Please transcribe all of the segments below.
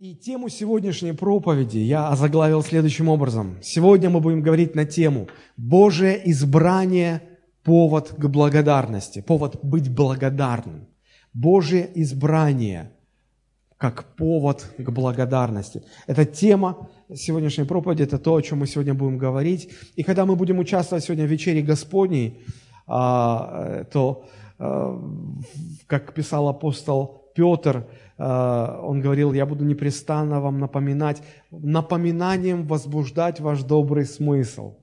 И тему сегодняшней проповеди я озаглавил следующим образом. Сегодня мы будем говорить на тему «Божие избрание – повод к благодарности», повод быть благодарным. Божие избрание как повод к благодарности. Это тема сегодняшней проповеди, это то, о чем мы сегодня будем говорить. И когда мы будем участвовать сегодня в вечере Господней, а, то, а, как писал апостол Петр, Э, он говорил, я буду непрестанно вам напоминать, напоминанием возбуждать ваш добрый смысл.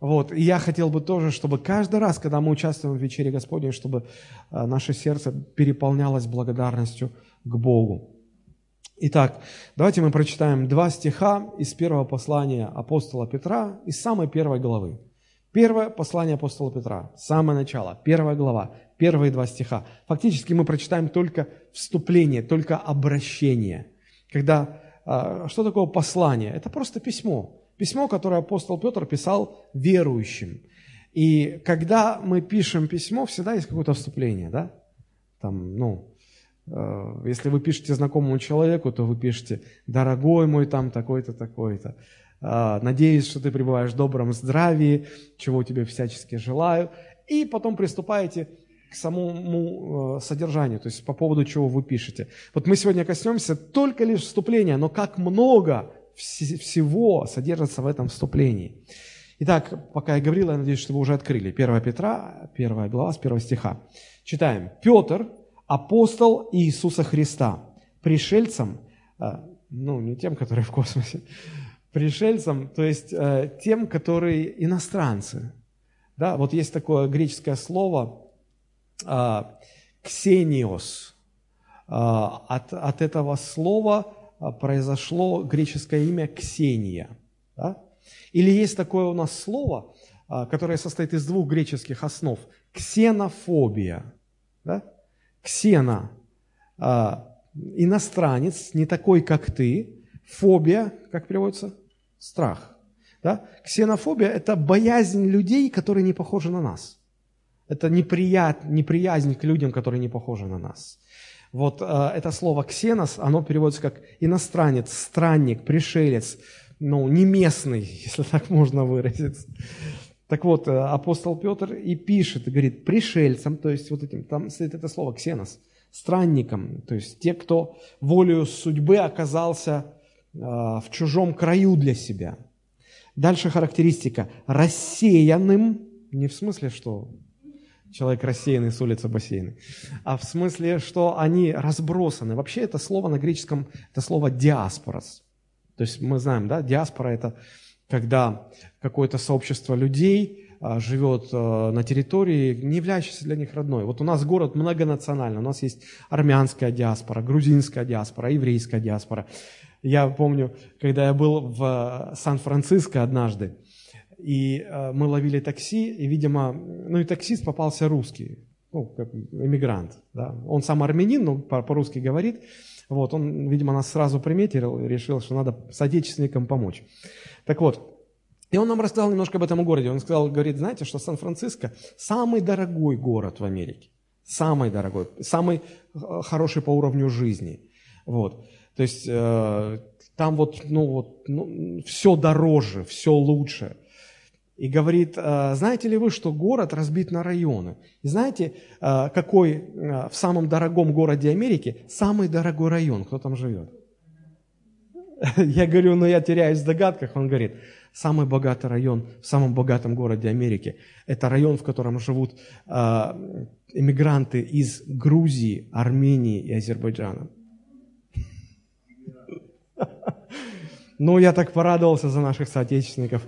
Вот. И я хотел бы тоже, чтобы каждый раз, когда мы участвуем в вечере Господней, чтобы э, наше сердце переполнялось благодарностью к Богу. Итак, давайте мы прочитаем два стиха из первого послания апостола Петра, из самой первой главы. Первое послание апостола Петра, самое начало, первая глава, первые два стиха. Фактически мы прочитаем только вступление, только обращение. Когда, а, что такое послание? Это просто письмо. Письмо, которое апостол Петр писал верующим. И когда мы пишем письмо, всегда есть какое-то вступление, да? Там, ну, э, если вы пишете знакомому человеку, то вы пишете «Дорогой мой там такой-то, такой-то». А, «Надеюсь, что ты пребываешь в добром здравии, чего тебе всячески желаю». И потом приступаете к самому э, содержанию, то есть по поводу чего вы пишете. Вот мы сегодня коснемся только лишь вступления, но как много всего содержится в этом вступлении. Итак, пока я говорил, я надеюсь, что вы уже открыли. 1 Петра, 1 глава, с 1 стиха. Читаем. «Петр, апостол Иисуса Христа, пришельцам, э, ну, не тем, которые в космосе, пришельцам, то есть э, тем, которые иностранцы. Да, вот есть такое греческое слово ксениос. А, от, от этого слова а, произошло греческое имя Ксения. Да? Или есть такое у нас слово, которое состоит из двух греческих основ. Ксенофобия. Да? Ксена – иностранец, не такой, как ты. Фобия, как переводится? Страх. Да? Ксенофобия – это боязнь людей, которые не похожи на нас. Это неприят, неприязнь к людям, которые не похожи на нас. Вот э, это слово «ксенос», оно переводится как иностранец, странник, пришелец, ну, не местный, если так можно выразиться. Так вот, э, апостол Петр и пишет, и говорит, пришельцам, то есть вот этим, там стоит это слово «ксенос», странникам, то есть те, кто волею судьбы оказался э, в чужом краю для себя. Дальше характеристика. Рассеянным, не в смысле, что человек рассеянный с улицы бассейны, а в смысле, что они разбросаны. Вообще это слово на греческом, это слово диаспорос. То есть мы знаем, да, диаспора это когда какое-то сообщество людей а, живет а, на территории, не являющейся для них родной. Вот у нас город многонациональный, у нас есть армянская диаспора, грузинская диаспора, еврейская диаспора. Я помню, когда я был в Сан-Франциско однажды, и э, мы ловили такси, и, видимо, ну и таксист попался русский, ну, как да. Он сам армянин, но по-русски говорит. Вот, он, видимо, нас сразу приметил и решил, что надо соотечественникам помочь. Так вот, и он нам рассказал немножко об этом городе. Он сказал, говорит, знаете, что Сан-Франциско самый дорогой город в Америке. Самый дорогой, самый э, хороший по уровню жизни. Вот. То есть э, там вот, ну, вот ну, все дороже, все лучше и говорит, «А, знаете ли вы, что город разбит на районы? И знаете, а, какой а, в самом дорогом городе Америки самый дорогой район? Кто там живет? Я говорю, ну я теряюсь в догадках. Он говорит, самый богатый район в самом богатом городе Америки – это район, в котором живут иммигранты из Грузии, Армении и Азербайджана. Ну, я так порадовался за наших соотечественников.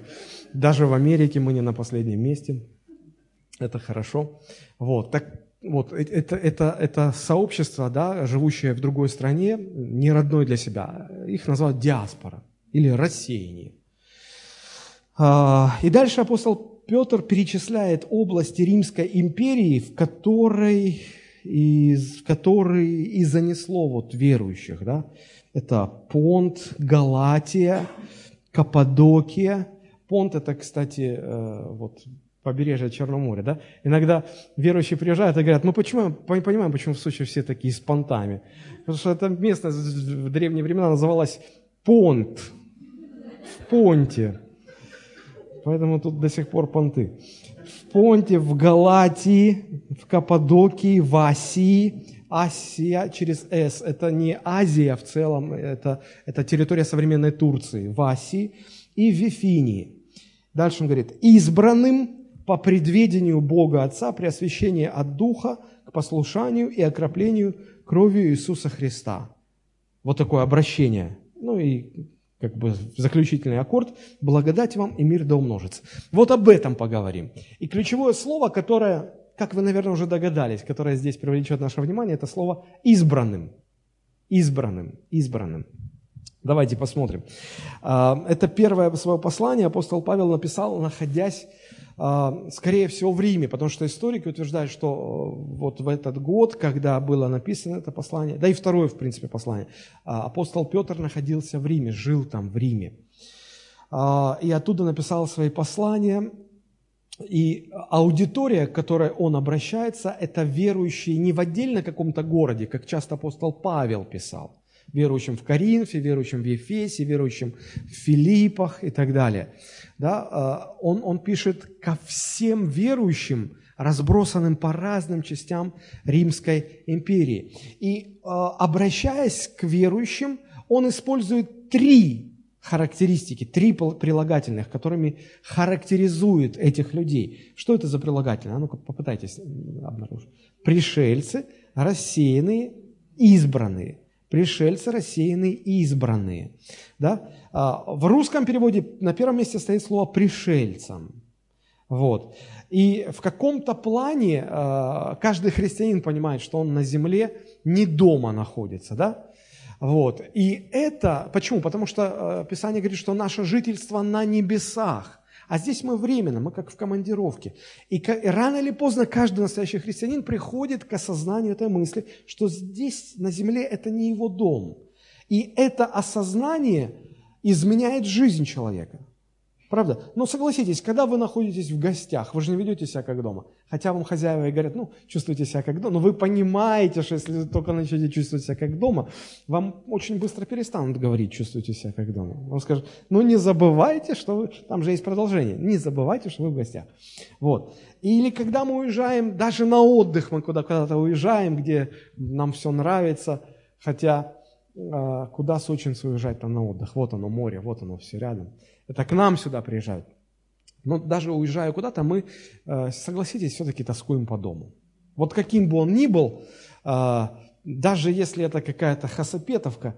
Даже в Америке мы не на последнем месте. Это хорошо. Вот, так, вот, э, это, это, это сообщество, да, живущее в другой стране, не родной для себя. Их называют диаспора или рассеяние. А, и дальше апостол Петр перечисляет области Римской империи, в которой, из, в которой и занесло вот верующих. Да? Это Понт, Галатия, Каппадокия, Понт – это, кстати, э, вот побережья Черного моря, да? Иногда верующие приезжают и говорят, мы почему, понимаем, почему в Сочи все такие с понтами. Потому что это место в древние времена называлось Понт, в Понте. Поэтому тут до сих пор понты. В Понте, в Галатии, в Каппадокии, в Асии, Асия через «С» – это не Азия в целом, это, это территория современной Турции, в Асии и в Вифинии. Дальше он говорит, избранным по предведению Бога Отца при освящении от Духа к послушанию и окроплению кровью Иисуса Христа. Вот такое обращение. Ну и как бы заключительный аккорд «Благодать вам и мир да умножится». Вот об этом поговорим. И ключевое слово, которое как вы, наверное, уже догадались, которое здесь привлечет наше внимание, это слово «избранным». Избранным, избранным. Давайте посмотрим. А, это первое свое послание апостол Павел написал, находясь, а, скорее всего, в Риме, потому что историки утверждают, что э, вот в этот год, когда было написано это послание, да и второе, в принципе, послание, а, апостол Петр находился в Риме, жил там в Риме. И оттуда написал свои послания, и аудитория, к которой он обращается, это верующие не в отдельно каком-то городе, как часто апостол Павел писал, верующим в Коринфе, верующим в Ефесе, верующим в Филиппах и так далее. Да, а, он, он пишет ко всем верующим, разбросанным по разным частям Римской империи. И а, обращаясь к верующим, он использует три характеристики, три прилагательных, которыми характеризует этих людей. Что это за прилагательные? А ну-ка попытайтесь обнаружить. Пришельцы, рассеянные, избранные. Пришельцы, рассеянные, избранные. Да? А, в русском переводе на первом месте стоит слово «пришельцам». Вот. И в каком-то плане а, каждый христианин понимает, что он на земле не дома находится, да? Вот. И это, почему? Потому что э, Писание говорит, что наше жительство на небесах. А здесь мы временно, мы как в командировке. И рано или поздно каждый настоящий христианин приходит к осознанию этой мысли, что здесь на земле это не его дом. И это осознание изменяет жизнь человека. Правда? Но согласитесь, когда вы находитесь в гостях, вы же не ведете себя как дома. Хотя вам хозяева и говорят, ну, чувствуйте себя как дома. Но вы понимаете, что если вы только начнете чувствовать себя как дома, вам очень быстро перестанут говорить, чувствуйте себя как дома. Вам скажут, ну, не забывайте, что вы... Там же есть продолжение. Не забывайте, что вы в гостях. Вот. Или когда мы уезжаем, даже на отдых мы куда-то уезжаем, где нам все нравится, хотя куда сочинцы уезжать там на отдых? Вот оно море, вот оно все рядом. Это к нам сюда приезжают. Но даже уезжая куда-то, мы, э, согласитесь, все-таки тоскуем по дому. Вот каким бы он ни был, э, даже если это какая-то хасапетовка,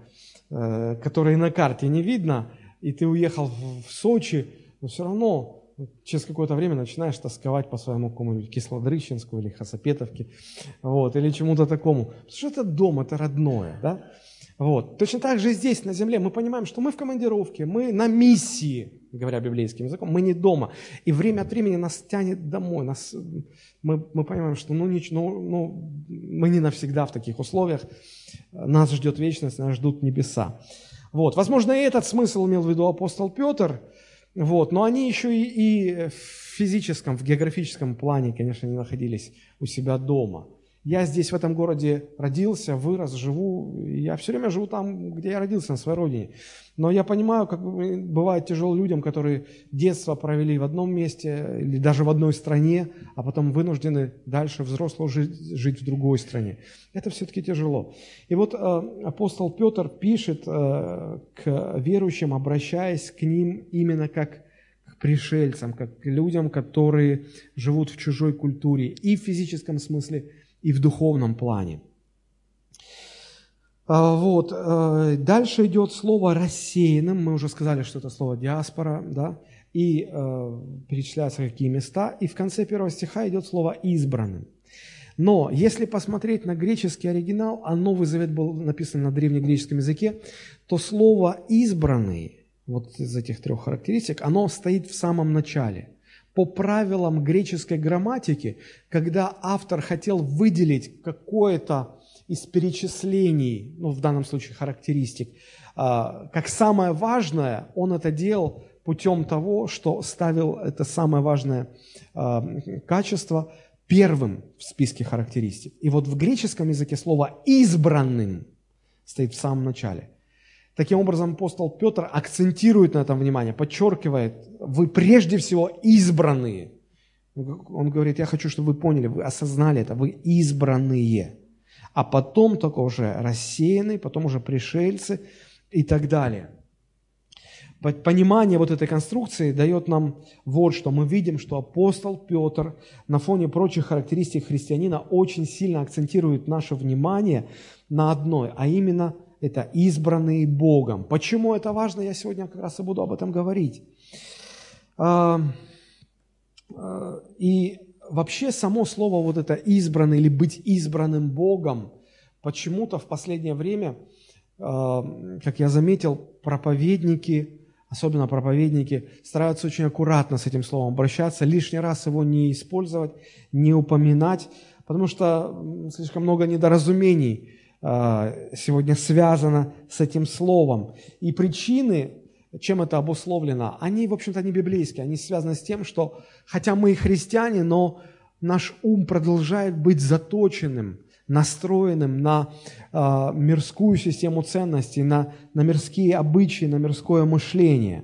которой на карте не видно, и ты уехал в Сочи, но все равно через какое-то время начинаешь тосковать по своему какому-нибудь Кислодрыщенску или Хасапетовке, вот, или чему-то такому. Потому что это дом, это родное, да? Вот. Точно так же здесь, на земле, мы понимаем, что мы в командировке, мы на миссии, говоря библейским языком, мы не дома. И время от времени нас тянет домой. Нас, мы, мы понимаем, что ну, не, ну, ну, мы не навсегда в таких условиях. Нас ждет вечность, нас ждут небеса. Вот. Возможно, и этот смысл имел в виду апостол Петр, вот. но они еще и, и в физическом, в географическом плане, конечно, не находились у себя дома – я здесь, в этом городе, родился, вырос, живу. Я все время живу там, где я родился, на своей родине. Но я понимаю, как бывает тяжело людям, которые детство провели в одном месте или даже в одной стране, а потом вынуждены дальше взрослого жить, жить в другой стране. Это все-таки тяжело. И вот э, апостол Петр пишет э, к верующим, обращаясь к ним именно как пришельцам, как к людям, которые живут в чужой культуре и в физическом смысле – и в духовном плане. А, вот. Э, дальше идет слово «рассеянным». Мы уже сказали, что это слово «диаспора», да? И э, перечисляются какие места. И в конце первого стиха идет слово «избранным». Но если посмотреть на греческий оригинал, а Новый Завет был написан на древнегреческом языке, то слово «избранный», вот из этих трех характеристик, оно стоит в самом начале – по правилам греческой грамматики, когда автор хотел выделить какое-то из перечислений, ну, в данном случае характеристик, а, как самое важное, он это делал путем того, что ставил это самое важное э, качество первым в списке характеристик. И вот в греческом языке слово «избранным» стоит в самом начале. Таким образом, апостол Петр акцентирует на этом внимание, подчеркивает, вы прежде всего избранные. Он говорит, я хочу, чтобы вы поняли, вы осознали это, вы избранные. А потом только уже рассеянные, потом уже пришельцы и так далее. Понимание вот этой конструкции дает нам вот что. Мы видим, что апостол Петр на фоне прочих характеристик христианина очень сильно акцентирует наше внимание на одной, а именно это избранные Богом. Почему это важно, я сегодня как раз и буду об этом говорить. А, а, и вообще само слово вот это избранный или быть избранным Богом почему-то в последнее время, а, как я заметил, проповедники, особенно проповедники, стараются очень аккуратно с этим словом обращаться, лишний раз его не использовать, не упоминать, потому что слишком много недоразумений сегодня связано с этим словом. И причины, чем это обусловлено, они, в общем-то, не библейские, они связаны с тем, что хотя мы и христиане, но наш ум продолжает быть заточенным – настроенным на э, мирскую систему ценностей, на, на мирские обычаи, на мирское мышление.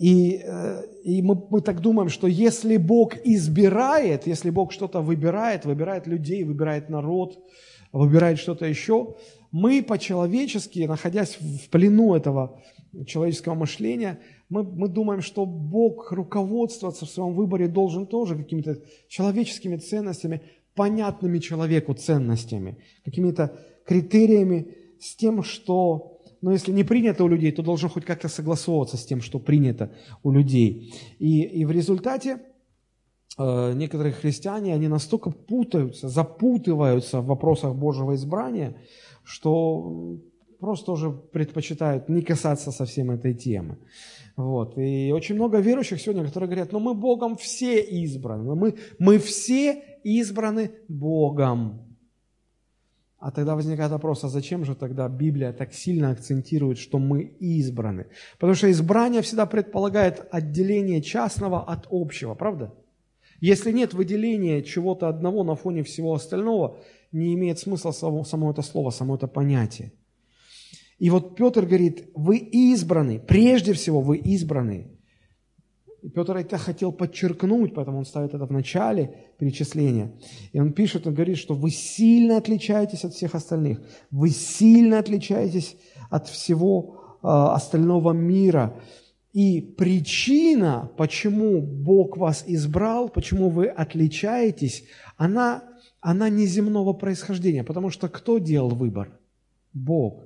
И, э, и мы, мы так думаем, что если Бог избирает, если Бог что-то выбирает, выбирает людей, выбирает народ, выбирает что-то еще, мы по-человечески, находясь в плену этого человеческого мышления, мы, мы думаем, что Бог руководствоваться в своем выборе должен тоже какими-то человеческими ценностями, понятными человеку ценностями, какими-то критериями с тем, что, ну, если не принято у людей, то должно хоть как-то согласовываться с тем, что принято у людей. И, и в результате некоторые христиане, они настолько путаются, запутываются в вопросах Божьего избрания, что просто уже предпочитают не касаться совсем этой темы. Вот. И очень много верующих сегодня, которые говорят, ну мы Богом все избраны, мы, мы все избраны Богом. А тогда возникает вопрос, а зачем же тогда Библия так сильно акцентирует, что мы избраны? Потому что избрание всегда предполагает отделение частного от общего, правда? Если нет выделения чего-то одного на фоне всего остального, не имеет смысла само, само это слово, само это понятие. И вот Петр говорит, вы избраны, прежде всего вы избраны. И Петр это хотел подчеркнуть, поэтому он ставит это в начале перечисления. И он пишет, он говорит, что вы сильно отличаетесь от всех остальных. Вы сильно отличаетесь от всего э, остального мира. И причина, почему Бог вас избрал, почему вы отличаетесь, она, она не земного происхождения. Потому что кто делал выбор? Бог.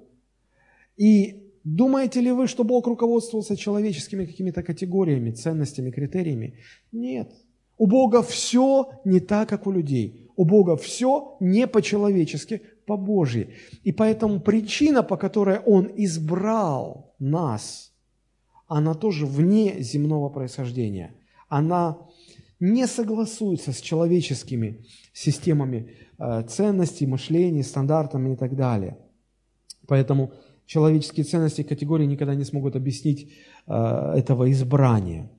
И думаете ли вы, что Бог руководствовался человеческими какими-то категориями, ценностями, критериями? Нет. У Бога все не так, как у людей. У Бога все не по-человечески, по-божьи. И поэтому причина, по которой Он избрал нас, она тоже вне земного происхождения. Она не согласуется с человеческими системами э, ценностей, мышления, стандартами и так далее. Поэтому человеческие ценности и категории никогда не смогут объяснить э, этого избрания.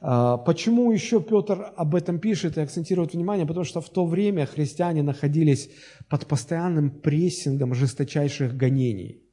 Э, почему еще Петр об этом пишет и акцентирует внимание? Потому что в то время христиане находились под постоянным прессингом жесточайших гонений.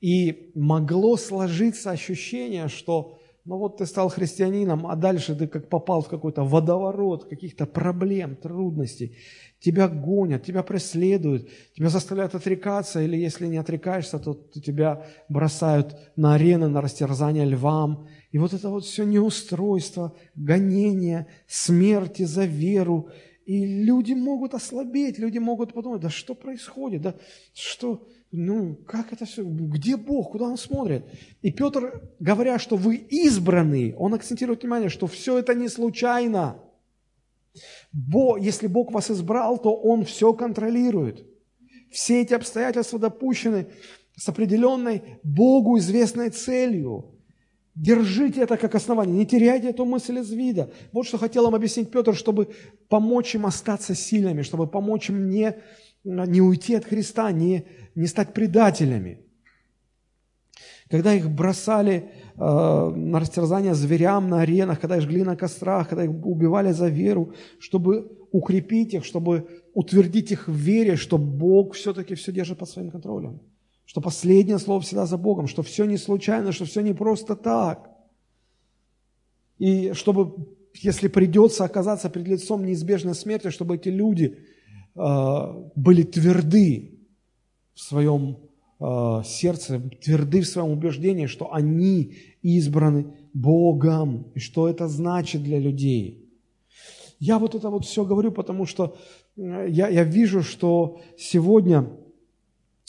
И могло сложиться ощущение, что ну вот ты стал христианином, а дальше ты как попал в какой-то водоворот каких-то проблем, трудностей тебя гонят, тебя преследуют, тебя заставляют отрекаться, или если не отрекаешься, то тебя бросают на арены, на растерзание львам. И вот это вот все неустройство, гонение, смерти за веру. И люди могут ослабеть, люди могут подумать, да что происходит, да что, ну как это все, где Бог, куда Он смотрит? И Петр, говоря, что вы избранные, он акцентирует внимание, что все это не случайно – Бог, если Бог вас избрал, то Он все контролирует. Все эти обстоятельства допущены с определенной Богу известной целью. Держите это как основание, не теряйте эту мысль из вида. Вот что хотел им объяснить Петр, чтобы помочь им остаться сильными, чтобы помочь им не, не уйти от Христа, не, не стать предателями. Когда их бросали на растерзание зверям на аренах, когда их жгли на кострах, когда их убивали за веру, чтобы укрепить их, чтобы утвердить их в вере, что Бог все-таки все держит под своим контролем, что последнее слово всегда за Богом, что все не случайно, что все не просто так. И чтобы, если придется оказаться перед лицом неизбежной смерти, чтобы эти люди э, были тверды в своем э, сердце, тверды в своем убеждении, что они избраны Богом, и что это значит для людей. Я вот это вот все говорю, потому что э, я, я вижу, что сегодня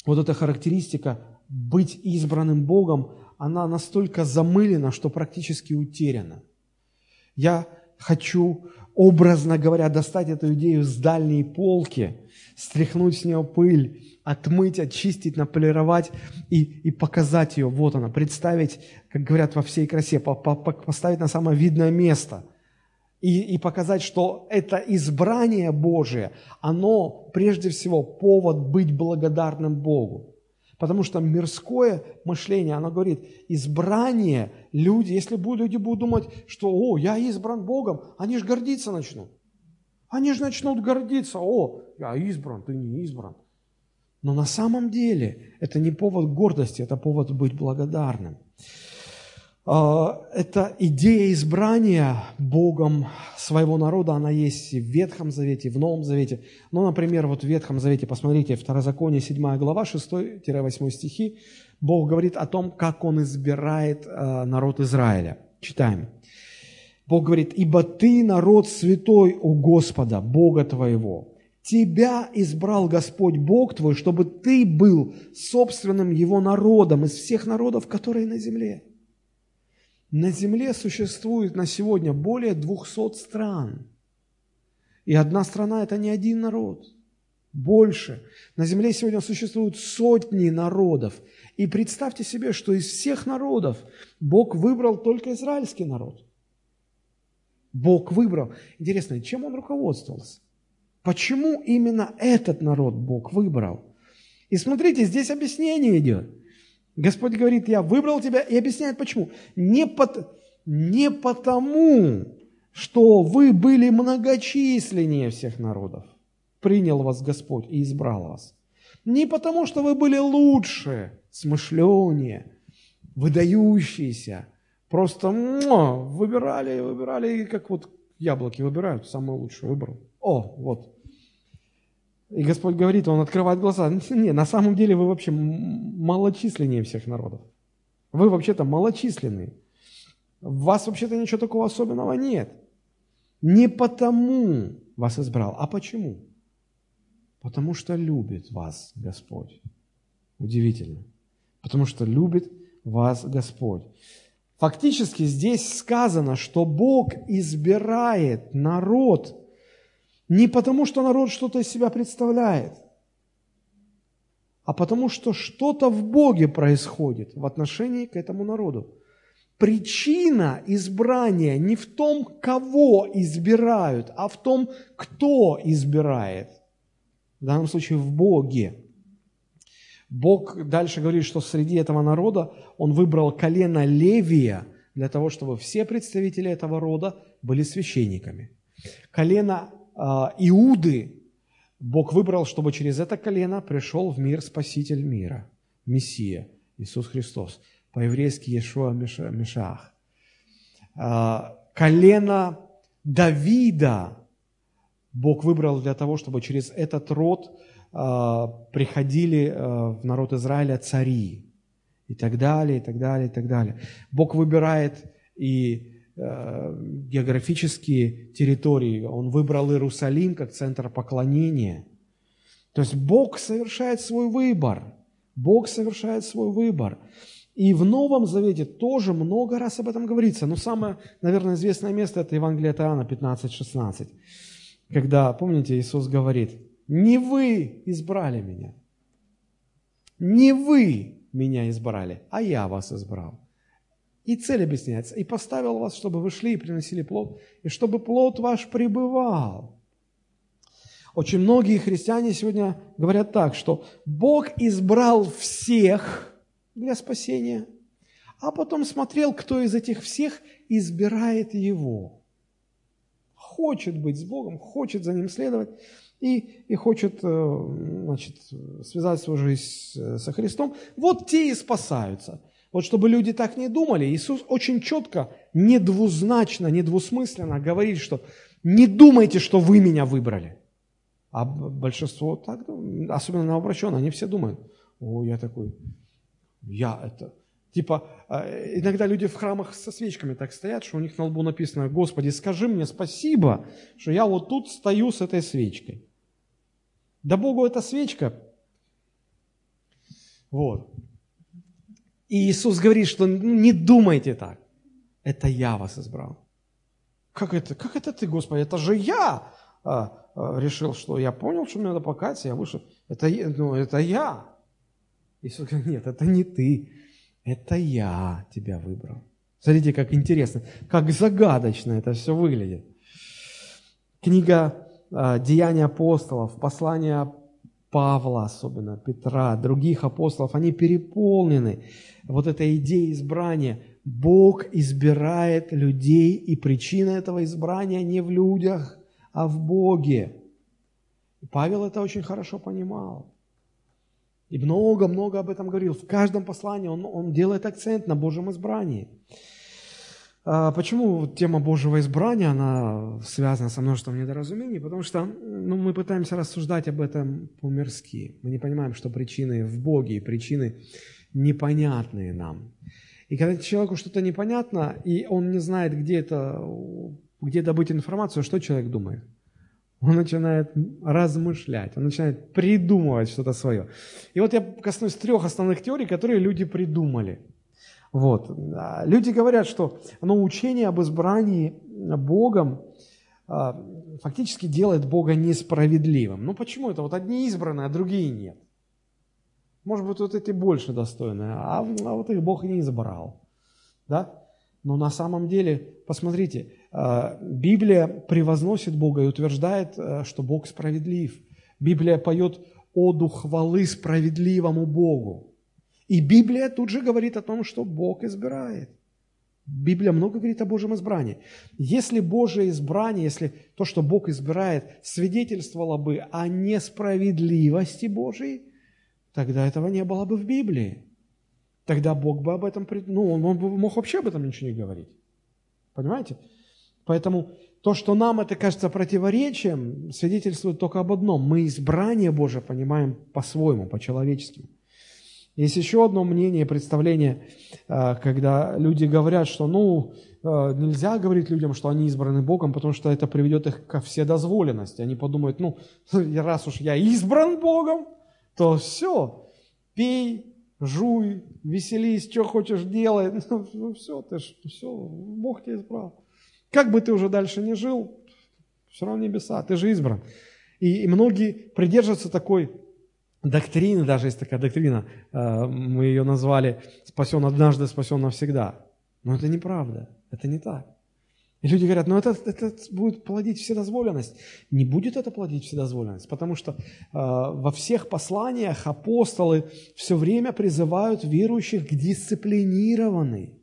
вот эта характеристика быть избранным Богом, она настолько замылена, что практически утеряна. Я хочу, образно говоря, достать эту идею с дальней полки, стряхнуть с нее пыль, отмыть, очистить, наполировать и, и показать ее. Вот она, представить, как говорят, во всей красе, по, по, поставить на самое видное место – и, и показать, что это избрание Божие, оно прежде всего повод быть благодарным Богу. Потому что мирское мышление, оно говорит, избрание, люди, если будут, люди будут думать, что, о, я избран Богом, они же гордиться начнут. Они же начнут гордиться, о, я избран, ты не избран. Но на самом деле это не повод гордости, это повод быть благодарным. А, эта идея избрания Богом своего народа, она есть и в Ветхом Завете, и в Новом Завете. Ну, например, вот в Ветхом Завете, посмотрите, Второзаконие, 7 глава, 6-8 стихи, Бог говорит о том, как Он избирает а, народ Израиля. Читаем. Бог говорит, «Ибо ты народ святой у Господа, Бога твоего. Тебя избрал Господь Бог твой, чтобы ты был собственным Его народом из всех народов, которые на земле». На Земле существует на сегодня более 200 стран. И одна страна – это не один народ. Больше. На Земле сегодня существуют сотни народов. И представьте себе, что из всех народов Бог выбрал только израильский народ. Бог выбрал. Интересно, чем он руководствовался? Почему именно этот народ Бог выбрал? И смотрите, здесь объяснение идет. Господь говорит, я выбрал тебя, и объясняет почему. Не, под, не потому, что вы были многочисленнее всех народов, принял вас Господь и избрал вас. Не потому, что вы были лучше, смышленнее, выдающиеся, просто выбирали, выбирали, как вот яблоки выбирают, самое лучшее выбрал. О, вот, и Господь говорит, Он открывает глаза. Не, на самом деле вы вообще малочисленнее всех народов. Вы вообще-то малочисленные. В вас вообще-то ничего такого особенного нет. Не потому вас избрал, а почему? Потому что любит вас Господь. Удивительно. Потому что любит вас Господь. Фактически здесь сказано, что Бог избирает народ не потому, что народ что-то из себя представляет, а потому что что-то в Боге происходит в отношении к этому народу. Причина избрания не в том, кого избирают, а в том, кто избирает. В данном случае в Боге. Бог дальше говорит, что среди этого народа Он выбрал колено Левия для того, чтобы все представители этого рода были священниками. Колено Иуды Бог выбрал, чтобы через это колено пришел в мир Спаситель мира, Мессия, Иисус Христос. По-еврейски Иешуа Мешах. А, колено Давида Бог выбрал для того, чтобы через этот род а, приходили в народ Израиля цари и так далее, и так далее, и так далее. Бог выбирает и географические территории. Он выбрал Иерусалим как центр поклонения. То есть Бог совершает свой выбор. Бог совершает свой выбор. И в Новом Завете тоже много раз об этом говорится. Но самое, наверное, известное место – это Евангелие от Иоанна 15-16. Когда, помните, Иисус говорит, «Не вы избрали меня, не вы меня избрали, а я вас избрал». И цель объясняется. «И поставил вас, чтобы вы шли и приносили плод, и чтобы плод ваш пребывал». Очень многие христиане сегодня говорят так, что Бог избрал всех для спасения, а потом смотрел, кто из этих всех избирает его. Хочет быть с Богом, хочет за ним следовать и, и хочет э, значит, связать свою жизнь со Христом. Вот те и спасаются. Вот чтобы люди так не думали, Иисус очень четко, недвузначно, недвусмысленно говорит, что не думайте, что вы меня выбрали. А большинство так, особенно новообращенные, они все думают, о, я такой, я это. Типа, а, иногда люди в храмах со свечками так стоят, что у них на лбу написано, Господи, скажи мне спасибо, что я вот тут стою с этой свечкой. Да Богу эта свечка. Вот. И Иисус говорит, что ну, не думайте так. Это я вас избрал. Как это? Как это ты, Господи? Это же я а, а, решил, что я понял, что мне надо покаяться, я вышел. Это, ну, это я. Иисус говорит, нет, это не ты. Это я тебя выбрал. Смотрите, как интересно, как загадочно это все выглядит. Книга э, «Деяния апостолов», послания Павла особенно, Петра, других апостолов, они переполнены вот этой идеей избрания. Бог избирает людей, и причина этого избрания не в людях, а в Боге. И Павел это очень хорошо понимал. И много-много об этом говорил. В каждом послании он, он делает акцент на Божьем избрании. А почему тема Божьего избрания, она связана со множеством недоразумений? Потому что ну, мы пытаемся рассуждать об этом по-мирски. Мы не понимаем, что причины в Боге, и причины непонятные нам. И когда человеку что-то непонятно, и он не знает, где это, где добыть информацию, что человек думает? Он начинает размышлять, он начинает придумывать что-то свое. И вот я коснусь трех основных теорий, которые люди придумали. Вот. Люди говорят, что ну, учение об избрании Богом а, фактически делает Бога несправедливым. Ну почему это? Вот одни избранные, а другие нет. Может быть, вот эти больше достойные, а, а вот их Бог не избрал. Да? Но на самом деле, посмотрите, Библия превозносит Бога и утверждает, что Бог справедлив. Библия поет оду хвалы справедливому Богу. И Библия тут же говорит о том, что Бог избирает. Библия много говорит о Божьем избрании. Если Божье избрание, если то, что Бог избирает, свидетельствовало бы о несправедливости Божьей, тогда этого не было бы в Библии. Тогда Бог бы об этом, ну, он, он мог вообще об этом ничего не говорить. Понимаете? Поэтому то, что нам это кажется противоречием, свидетельствует только об одном. Мы избрание Божие понимаем по-своему, по-человечески. Есть еще одно мнение, представление, э, когда люди говорят, что ну, э, нельзя говорить людям, что они избраны Богом, потому что это приведет их ко вседозволенности. Они подумают, ну, раз уж я избран Богом, то все, пей, жуй, веселись, что хочешь делай. Ну, ну все, ты ж, все, Бог тебя избрал. Как бы ты уже дальше не жил, все равно небеса, ты же избран. И, и многие придерживаются такой доктрины, даже есть такая доктрина, э, мы ее назвали «спасен однажды, спасен навсегда». Но это неправда, это не так. И люди говорят, ну это, это будет плодить вседозволенность. Не будет это плодить вседозволенность, потому что э, во всех посланиях апостолы все время призывают верующих к дисциплинированной,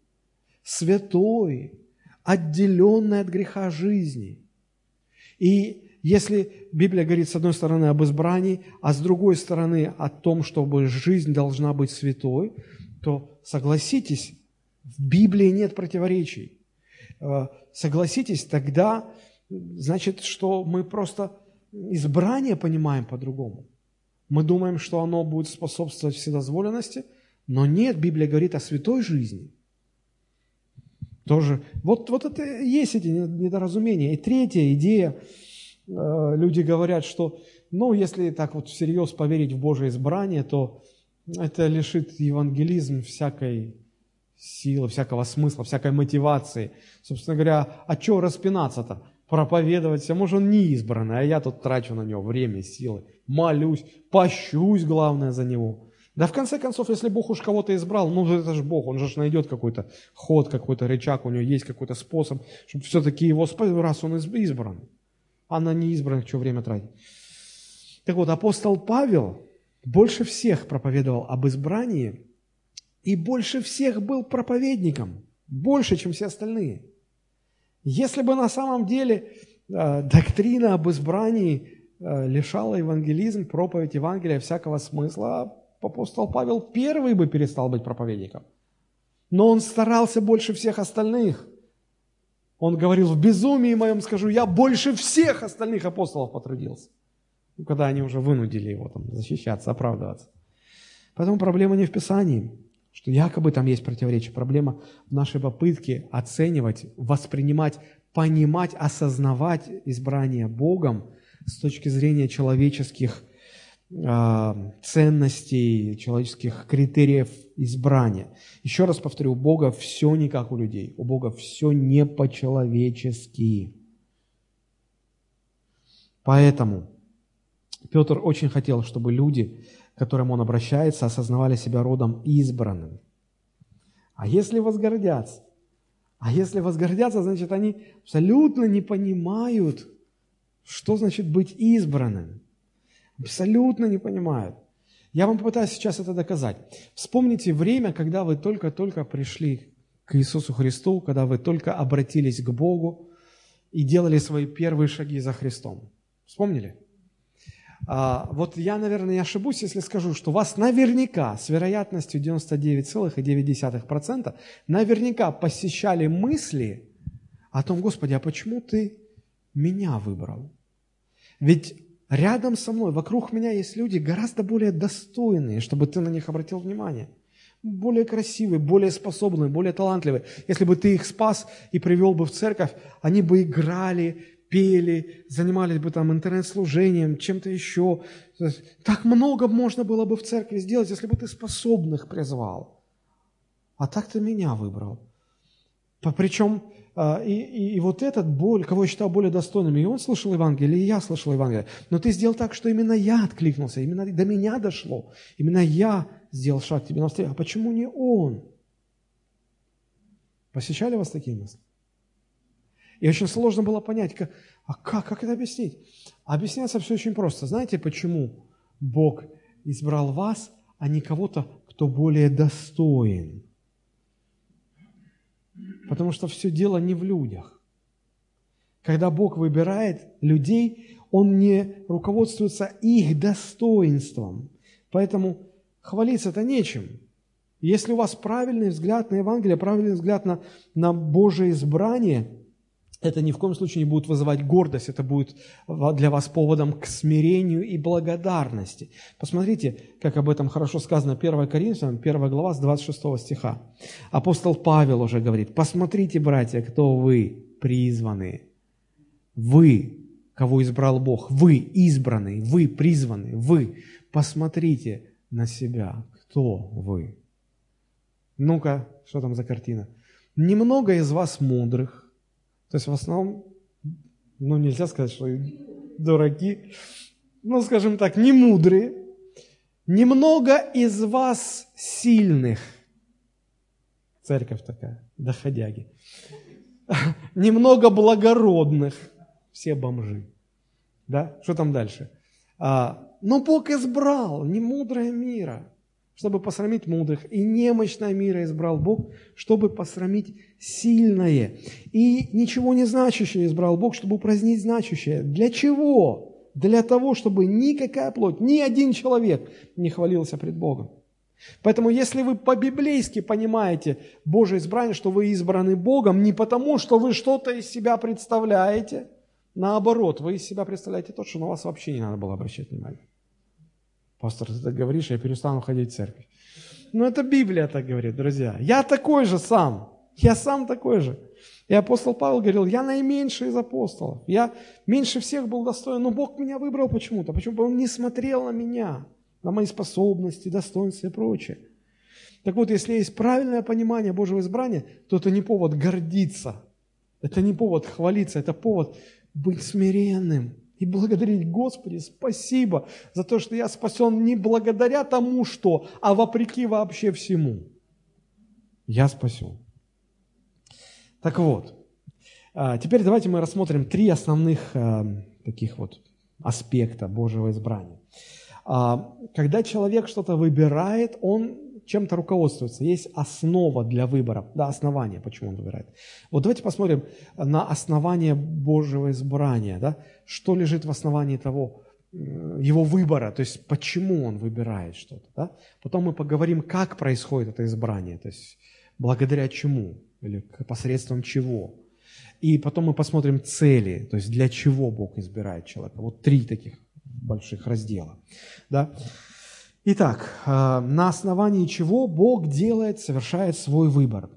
святой, отделенной от греха жизни. И если Библия говорит с одной стороны об избрании, а с другой стороны о том, чтобы жизнь должна быть святой, то согласитесь, в Библии нет противоречий. Э, согласитесь, тогда значит, что мы просто избрание понимаем по-другому. Мы думаем, что оно будет способствовать вседозволенности, но нет, Библия говорит о святой жизни. Тоже, вот, вот это есть эти недоразумения. И третья идея, люди говорят, что, ну, если так вот всерьез поверить в Божие избрание, то это лишит евангелизм всякой силы, всякого смысла, всякой мотивации. Собственно говоря, а что распинаться-то? Проповедовать, а может он не избранный, а я тут трачу на него время, силы, молюсь, пощусь, главное, за него. Да в конце концов, если Бог уж кого-то избрал, ну это же Бог, он же найдет какой-то ход, какой-то рычаг, у него есть какой-то способ, чтобы все-таки его спасти, раз он избран. А на неизбранных что время тратить? Так вот, апостол Павел больше всех проповедовал об избрании и больше всех был проповедником, больше, чем все остальные. Если бы на самом деле э, доктрина об избрании э, лишала евангелизм, проповедь Евангелия всякого смысла, апостол Павел первый бы перестал быть проповедником. Но он старался больше всех остальных. Он говорил, в безумии моем скажу, я больше всех остальных апостолов потрудился. Ну, когда они уже вынудили его там, защищаться, оправдываться. Поэтому проблема не в Писании, что якобы там есть противоречие. Проблема в нашей попытке оценивать, воспринимать, понимать, осознавать избрание Богом с точки зрения человеческих э, ценностей, человеческих критериев избрания. Еще раз повторю, у Бога все не как у людей. У Бога все не по-человечески. Поэтому Петр очень хотел, чтобы люди, к которым он обращается, осознавали себя родом избранным. А если возгордятся? А если возгордятся, значит, они абсолютно не понимают, что значит быть избранным. Абсолютно не понимают. Я вам попытаюсь сейчас это доказать. Вспомните время, когда вы только-только пришли к Иисусу Христу, когда вы только обратились к Богу и делали свои первые шаги за Христом. Вспомнили? А, вот я, наверное, не ошибусь, если скажу, что вас наверняка с вероятностью 99,9% наверняка посещали мысли о том, Господи, а почему Ты меня выбрал? Ведь рядом со мной, вокруг меня есть люди гораздо более достойные, чтобы Ты на них обратил внимание более красивые, более способные, более талантливые. Если бы ты их спас и привел бы в церковь, они бы играли, пели, занимались бы там интернет-служением, чем-то еще. Так много можно было бы в церкви сделать, если бы ты способных призвал. А так ты меня выбрал. Причем а, и, и, и вот этот боль, кого я считал более достойным, и он слышал Евангелие, и я слышал Евангелие. Но ты сделал так, что именно я откликнулся, именно до меня дошло. Именно я сделал шаг тебе навстречу. А почему не он? Посещали вас такие мысли? И очень сложно было понять, как, а как, как это объяснить? Объясняется все очень просто. Знаете, почему Бог избрал вас, а не кого-то, кто более достоин? Потому что все дело не в людях. Когда Бог выбирает людей, Он не руководствуется их достоинством. Поэтому хвалиться-то нечем. Если у вас правильный взгляд на Евангелие, правильный взгляд на, на Божие избрание – это ни в коем случае не будет вызывать гордость, это будет для вас поводом к смирению и благодарности. Посмотрите, как об этом хорошо сказано 1 Коринфянам, 1 глава с 26 стиха. Апостол Павел уже говорит, посмотрите, братья, кто вы, призванные. Вы, кого избрал Бог, вы избранные, вы призванные, вы. Посмотрите на себя, кто вы. Ну-ка, что там за картина? Немного из вас мудрых, то есть в основном, ну нельзя сказать, что дураки, ну скажем так, не мудрые. Немного из вас сильных. Церковь такая, доходяги. Немного благородных. Все бомжи. Да? Что там дальше? А, но Бог избрал не мудрое мира, чтобы посрамить мудрых, и немощное мира избрал Бог, чтобы посрамить сильное. И ничего не значащее избрал Бог, чтобы упразднить значащее. Для чего? Для того, чтобы никакая плоть, ни один человек не хвалился пред Богом. Поэтому, если вы по-библейски понимаете Божье избрание, что вы избраны Богом, не потому, что вы что-то из себя представляете, наоборот, вы из себя представляете то, что на вас вообще не надо было обращать внимание. Пастор, ты так говоришь, я перестану ходить в церковь. Но это Библия так говорит, друзья. Я такой же сам. Я сам такой же. И апостол Павел говорил, я наименьший из апостолов. Я меньше всех был достоин, но Бог меня выбрал почему-то. Почему? Он не смотрел на меня, на мои способности, достоинства и прочее. Так вот, если есть правильное понимание Божьего избрания, то это не повод гордиться, это не повод хвалиться, это повод быть смиренным, и благодарить Господи, спасибо за то, что я спасен не благодаря тому, что, а вопреки вообще всему. Я спасен. Так вот, а, теперь давайте мы рассмотрим три основных а, таких вот аспекта Божьего избрания. А, когда человек что-то выбирает, он чем-то руководствуется, есть основа для выбора, да, основание, почему он выбирает. Вот давайте посмотрим на основание Божьего избрания, да, что лежит в основании того, э, его выбора, то есть почему он выбирает что-то. Да? Потом мы поговорим, как происходит это избрание, то есть благодаря чему или посредством чего. И потом мы посмотрим цели, то есть для чего Бог избирает человека. Вот три таких больших раздела. Да? Итак, э, на основании чего Бог делает, совершает свой выбор.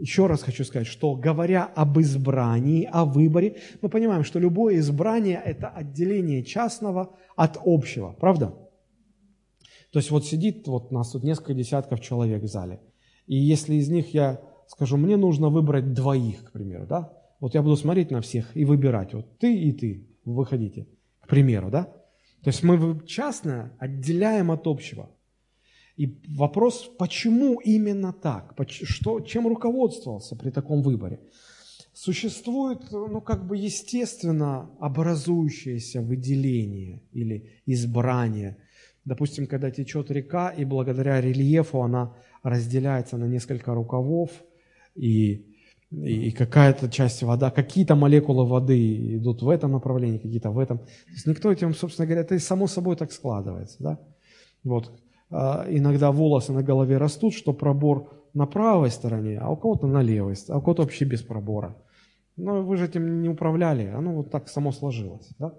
Еще раз хочу сказать, что говоря об избрании, о выборе, мы понимаем, что любое избрание – это отделение частного от общего, правда? То есть вот сидит, вот нас тут несколько десятков человек в зале, и если из них я скажу, мне нужно выбрать двоих, к примеру, да, вот я буду смотреть на всех и выбирать, вот ты и ты, выходите, к примеру, да, то есть мы частное отделяем от общего. И вопрос, почему именно так? Что, чем руководствовался при таком выборе? Существует, ну, как бы естественно образующееся выделение или избрание. Допустим, когда течет река, и благодаря рельефу она разделяется на несколько рукавов, и и какая-то часть вода, какие-то молекулы воды идут в этом направлении, какие-то в этом. То есть никто этим, собственно говоря, это само собой так складывается. Да? Вот. А иногда волосы на голове растут, что пробор на правой стороне, а у кого-то на левой, а у кого-то вообще без пробора. Но вы же этим не управляли, оно вот так само сложилось. Да?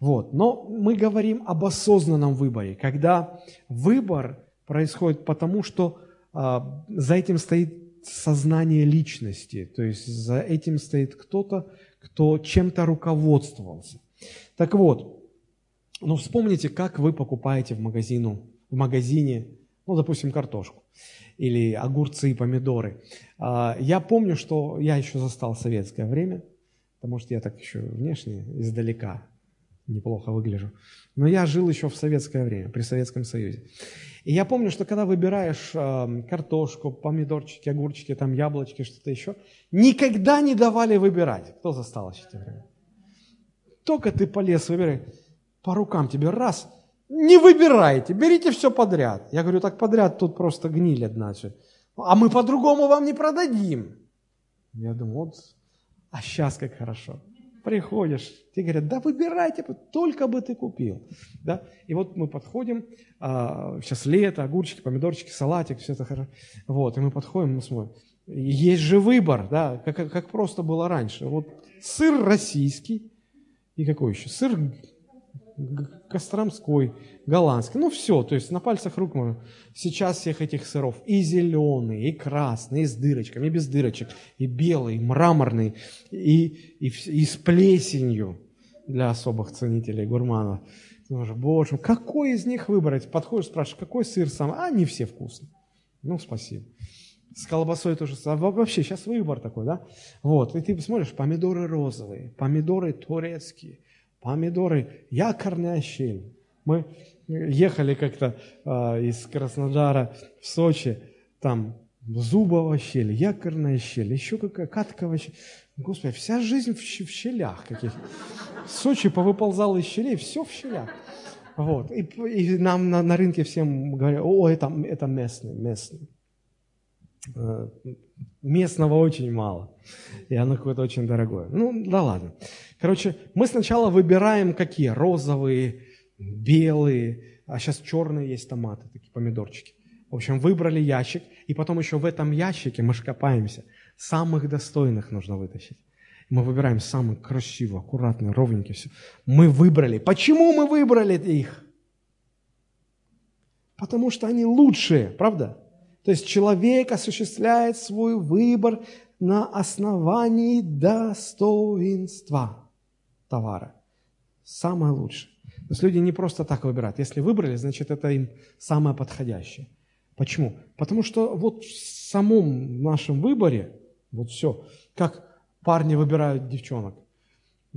Вот. Но мы говорим об осознанном выборе, когда выбор происходит потому, что а, за этим стоит сознание личности, то есть за этим стоит кто-то, кто чем-то руководствовался. Так вот, ну вспомните, как вы покупаете в, магазину, в магазине, ну, допустим, картошку или огурцы и помидоры. А, я помню, что я еще застал советское время, потому что я так еще внешне издалека неплохо выгляжу. Но я жил еще в советское время, при Советском Союзе. И я помню, что когда выбираешь э, картошку, помидорчики, огурчики, там яблочки, что-то еще, никогда не давали выбирать. Кто застал еще это время? Только ты полез выбирай, по рукам тебе раз, не выбирайте, берите все подряд. Я говорю, так подряд тут просто гниль одна. А мы по-другому вам не продадим. Я думаю, вот, а сейчас как хорошо приходишь, тебе говорят, да выбирайте, только бы ты купил. Да? И вот мы подходим, а, сейчас лето, огурчики, помидорчики, салатик, все это хорошо. Вот, и мы подходим, мы смотрим. Есть же выбор, да, как, как просто было раньше. Вот сыр российский, и какой еще? Сыр Костромской, голландский. Ну все, то есть на пальцах рук можно. Сейчас всех этих сыров и зеленый, и красный, и с дырочками, и без дырочек, и белый, и мраморный, и, и, и с плесенью для особых ценителей гурманов. Боже, боже, какой из них выбрать? Подходишь, спрашиваешь, какой сыр сам? А, не все вкусные. Ну, спасибо. С колбасой тоже. А вообще, сейчас выбор такой, да? Вот, и ты смотришь, помидоры розовые, помидоры турецкие, помидоры, якорная щель. Мы ехали как-то э, из Краснодара в Сочи, там зубовая щель, якорная щель, еще какая катковая щель. Господи, вся жизнь в, в щелях каких. В Сочи повыползал из щелей, все в щелях. Вот. И, и нам на, на рынке всем говорят, о, это, это местный, местный. Э, местного очень мало. И оно какое-то очень дорогое. Ну, да ладно. Короче, мы сначала выбираем какие? Розовые, белые, а сейчас черные есть томаты, такие помидорчики. В общем, выбрали ящик, и потом еще в этом ящике мы шкопаемся. Самых достойных нужно вытащить. Мы выбираем самые красивые, аккуратные, ровненькие. Все. Мы выбрали. Почему мы выбрали их? Потому что они лучшие, правда? То есть человек осуществляет свой выбор на основании достоинства товара. Самое лучшее. То есть люди не просто так выбирают. Если выбрали, значит, это им самое подходящее. Почему? Потому что вот в самом нашем выборе, вот все, как парни выбирают девчонок,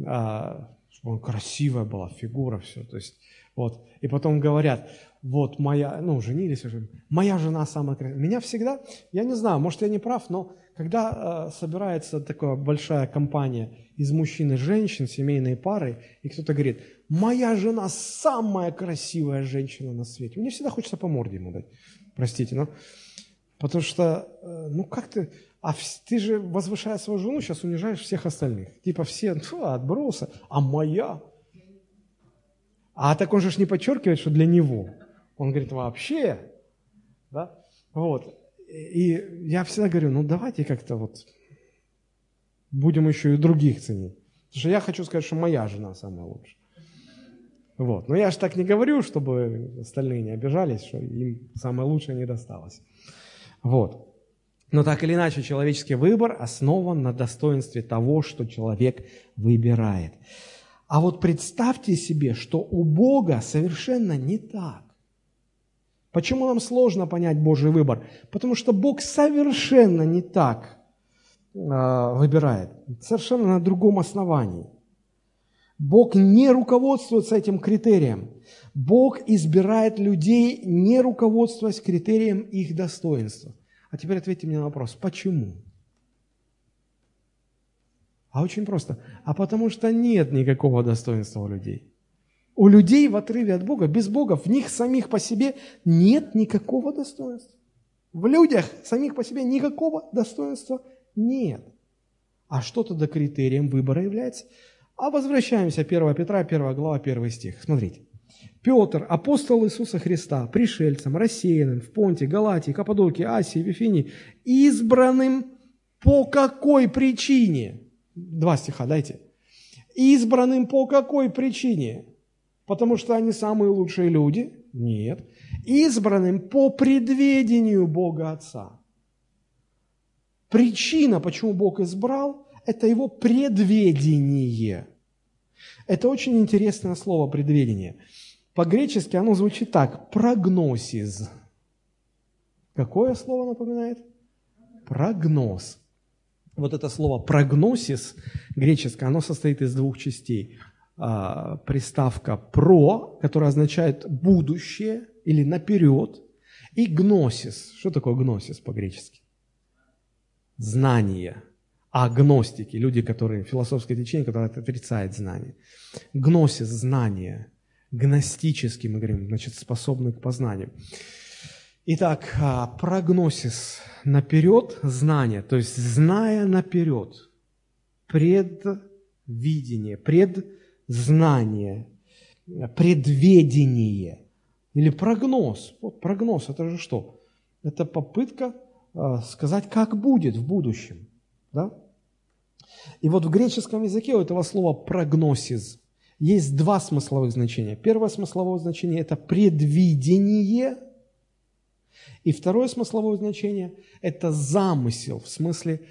а, чтобы красивая была, фигура, все. То есть Вот. И потом говорят, вот моя, ну, женились уже, моя жена самая красивая. Меня всегда, я не знаю, может, я не прав, но когда э, собирается такая большая компания из мужчин и женщин, семейные пары, и кто-то говорит, моя жена самая красивая женщина на свете, мне всегда хочется по морде ему дать, простите, но потому что, э, ну, как ты, а ты же, возвышая свою жену, сейчас унижаешь всех остальных. Типа все, фу, отбросы, а моя. А так он же не подчеркивает, что для него. Он говорит, вообще, да, вот. И я всегда говорю, ну давайте как-то вот будем еще и других ценить. Потому что я хочу сказать, что моя жена самая лучшая. Вот. Но я же так не говорю, чтобы остальные не обижались, что им самое лучшее не досталось. Вот. Но так или иначе, человеческий выбор основан на достоинстве того, что человек выбирает. А вот представьте себе, что у Бога совершенно не так. Почему нам сложно понять Божий выбор? Потому что Бог совершенно не так э, выбирает, совершенно на другом основании. Бог не руководствуется этим критерием. Бог избирает людей, не руководствуясь критерием их достоинства. А теперь ответьте мне на вопрос, почему? А очень просто. А потому что нет никакого достоинства у людей. У людей в отрыве от Бога, без Бога, в них самих по себе нет никакого достоинства. В людях самих по себе никакого достоинства нет. А что тогда критерием выбора является? А возвращаемся, 1 Петра, 1 глава, 1 стих. Смотрите. Петр, апостол Иисуса Христа, пришельцем, рассеянным в Понте, Галатии, Каппадокии, Асии, Вифинии, избранным по какой причине? Два стиха дайте. Избранным по какой причине? Потому что они самые лучшие люди? Нет. Избранным по предведению Бога Отца. Причина, почему Бог избрал, это его предведение. Это очень интересное слово «предведение». По-гречески оно звучит так – прогнозис. Какое слово напоминает? Прогноз. Вот это слово прогнозис греческое, оно состоит из двух частей. А, приставка «про», которая означает «будущее» или «наперед», и «гносис». Что такое «гносис» по-гречески? Знание. Агностики, люди, которые, философское течение, которое отрицает знание. Гносис – знание – гностический, мы говорим, значит, способный к познанию. Итак, а, прогнозис наперед знание, то есть зная наперед, предвидение, предзнание, предведение или прогноз. Вот прогноз, это же что? Это попытка а, сказать, как будет в будущем. Да? И вот в греческом языке у этого слова прогнозис есть два смысловых значения. Первое смысловое значение – это предвидение, и второе смысловое значение – это замысел, в смысле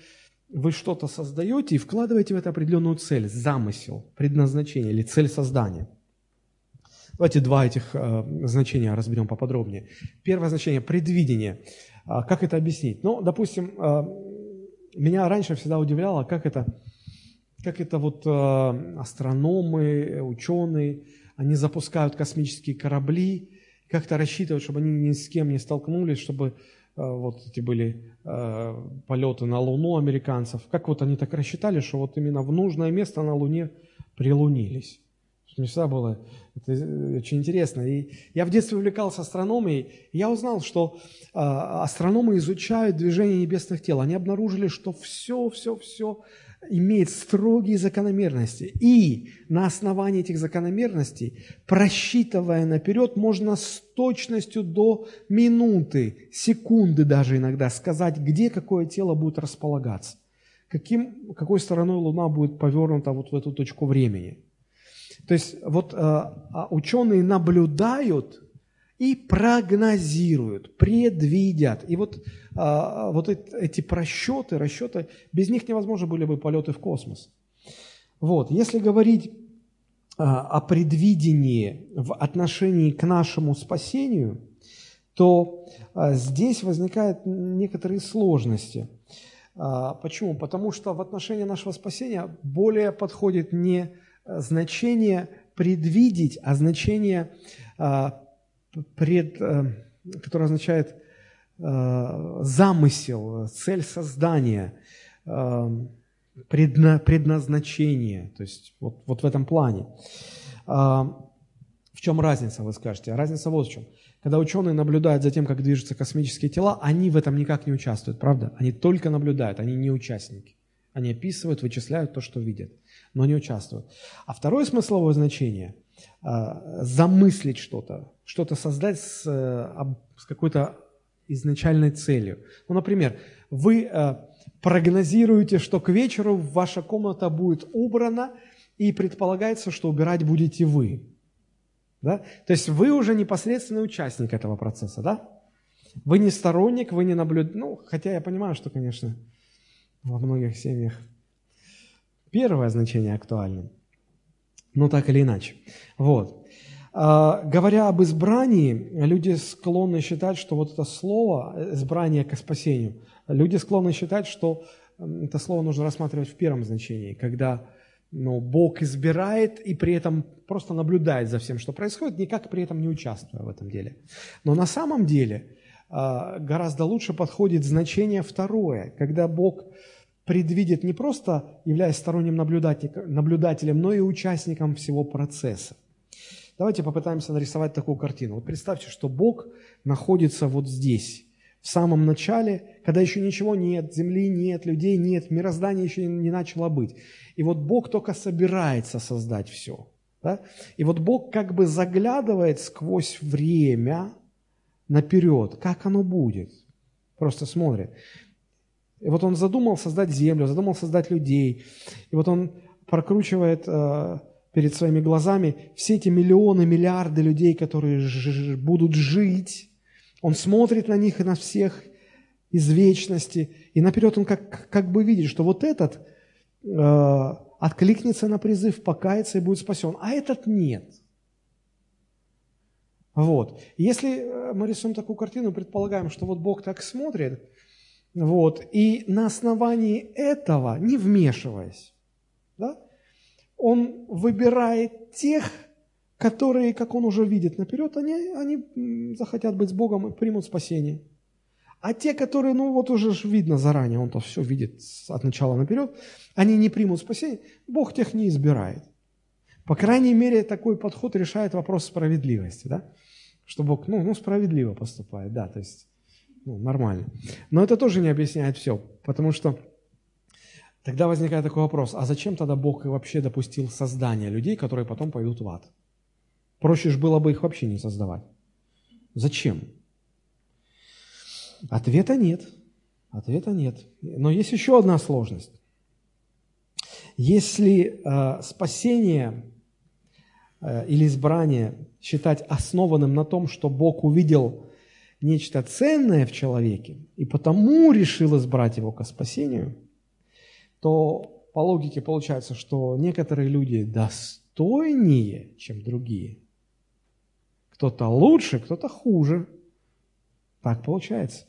вы что-то создаете и вкладываете в это определенную цель, замысел, предназначение или цель создания. Давайте два этих э, значения разберем поподробнее. Первое значение – предвидение. А, как это объяснить? Ну, допустим, э, меня раньше всегда удивляло, как это как это вот э, астрономы, ученые, они запускают космические корабли, как-то рассчитывают, чтобы они ни с кем не столкнулись, чтобы вот эти были э, полеты на Луну американцев. Как вот они так рассчитали, что вот именно в нужное место на Луне прилунились. Всегда было это очень интересно. И я в детстве увлекался астрономией, и я узнал, что э, астрономы изучают движение небесных тел. Они обнаружили, что все, все, все имеет строгие закономерности. И на основании этих закономерностей, просчитывая наперед, можно с точностью до минуты, секунды даже иногда сказать, где какое тело будет располагаться, каким, какой стороной Луна будет повернута вот в эту точку времени. То есть вот э, ученые наблюдают и прогнозируют, предвидят. И вот, а, вот эти просчеты, расчеты, без них невозможно были бы полеты в космос. Вот, если говорить а, о предвидении в отношении к нашему спасению, то а, здесь возникают некоторые сложности. А, почему? Потому что в отношении нашего спасения более подходит не значение предвидеть, а значение, а, пред, а, которое означает а, замысел, цель создания, предна, предназначение, то есть вот, вот в этом плане. А, в чем разница, вы скажете? Разница вот в чем. Когда ученые наблюдают за тем, как движутся космические тела, они в этом никак не участвуют, правда? Они только наблюдают, они не участники. Они описывают, вычисляют то, что видят, но не участвуют. А второе смысловое значение а, – замыслить что-то, что-то создать с, с какой-то изначальной целью. Ну, например, вы а, прогнозируете, что к вечеру ваша комната будет убрана, и предполагается, что убирать будете вы. Да? То есть вы уже непосредственный участник этого процесса, да? Вы не сторонник, вы не наблюдаете. Ну, хотя я понимаю, что, конечно, во многих семьях первое значение актуально. Но так или иначе. Вот. А, говоря об избрании, люди склонны считать, что вот это слово, избрание к спасению, люди склонны считать, что это слово нужно рассматривать в первом значении, когда но Бог избирает и при этом просто наблюдает за всем, что происходит, никак при этом не участвуя в этом деле. Но на самом деле а, гораздо лучше подходит значение второе, когда Бог предвидит не просто являясь сторонним наблюдателем, но и участником всего процесса. Давайте попытаемся нарисовать такую картину. Вот представьте, что Бог находится вот здесь, в самом начале, когда еще ничего нет, земли нет, людей нет, мироздание еще не начало быть. И вот Бог только собирается создать все. Да? И вот Бог как бы заглядывает сквозь время наперед, как оно будет. Просто смотрит. И вот он задумал создать землю, задумал создать людей. И вот он прокручивает э, перед своими глазами все эти миллионы, миллиарды людей, которые будут жить он смотрит на них и на всех из вечности, и наперед он как, как бы видит, что вот этот э, откликнется на призыв, покается и будет спасен, а этот нет. Вот. Если э, мы рисуем такую картину, предполагаем, что вот Бог так смотрит, вот, и на основании этого, не вмешиваясь, да, Он выбирает тех, которые, как он уже видит наперед, они, они захотят быть с Богом и примут спасение. А те, которые, ну вот уже видно заранее, он-то все видит от начала наперед, они не примут спасение, Бог тех не избирает. По крайней мере, такой подход решает вопрос справедливости, да? Что Бог, ну, ну справедливо поступает, да, то есть, ну, нормально. Но это тоже не объясняет все, потому что тогда возникает такой вопрос, а зачем тогда Бог вообще допустил создание людей, которые потом пойдут в ад? Проще же было бы их вообще не создавать. Зачем? Ответа нет. Ответа нет. Но есть еще одна сложность. Если э, спасение э, или избрание считать основанным на том, что Бог увидел нечто ценное в человеке и потому решил избрать его к спасению, то по логике получается, что некоторые люди достойнее, чем другие – кто-то лучше, кто-то хуже. Так получается.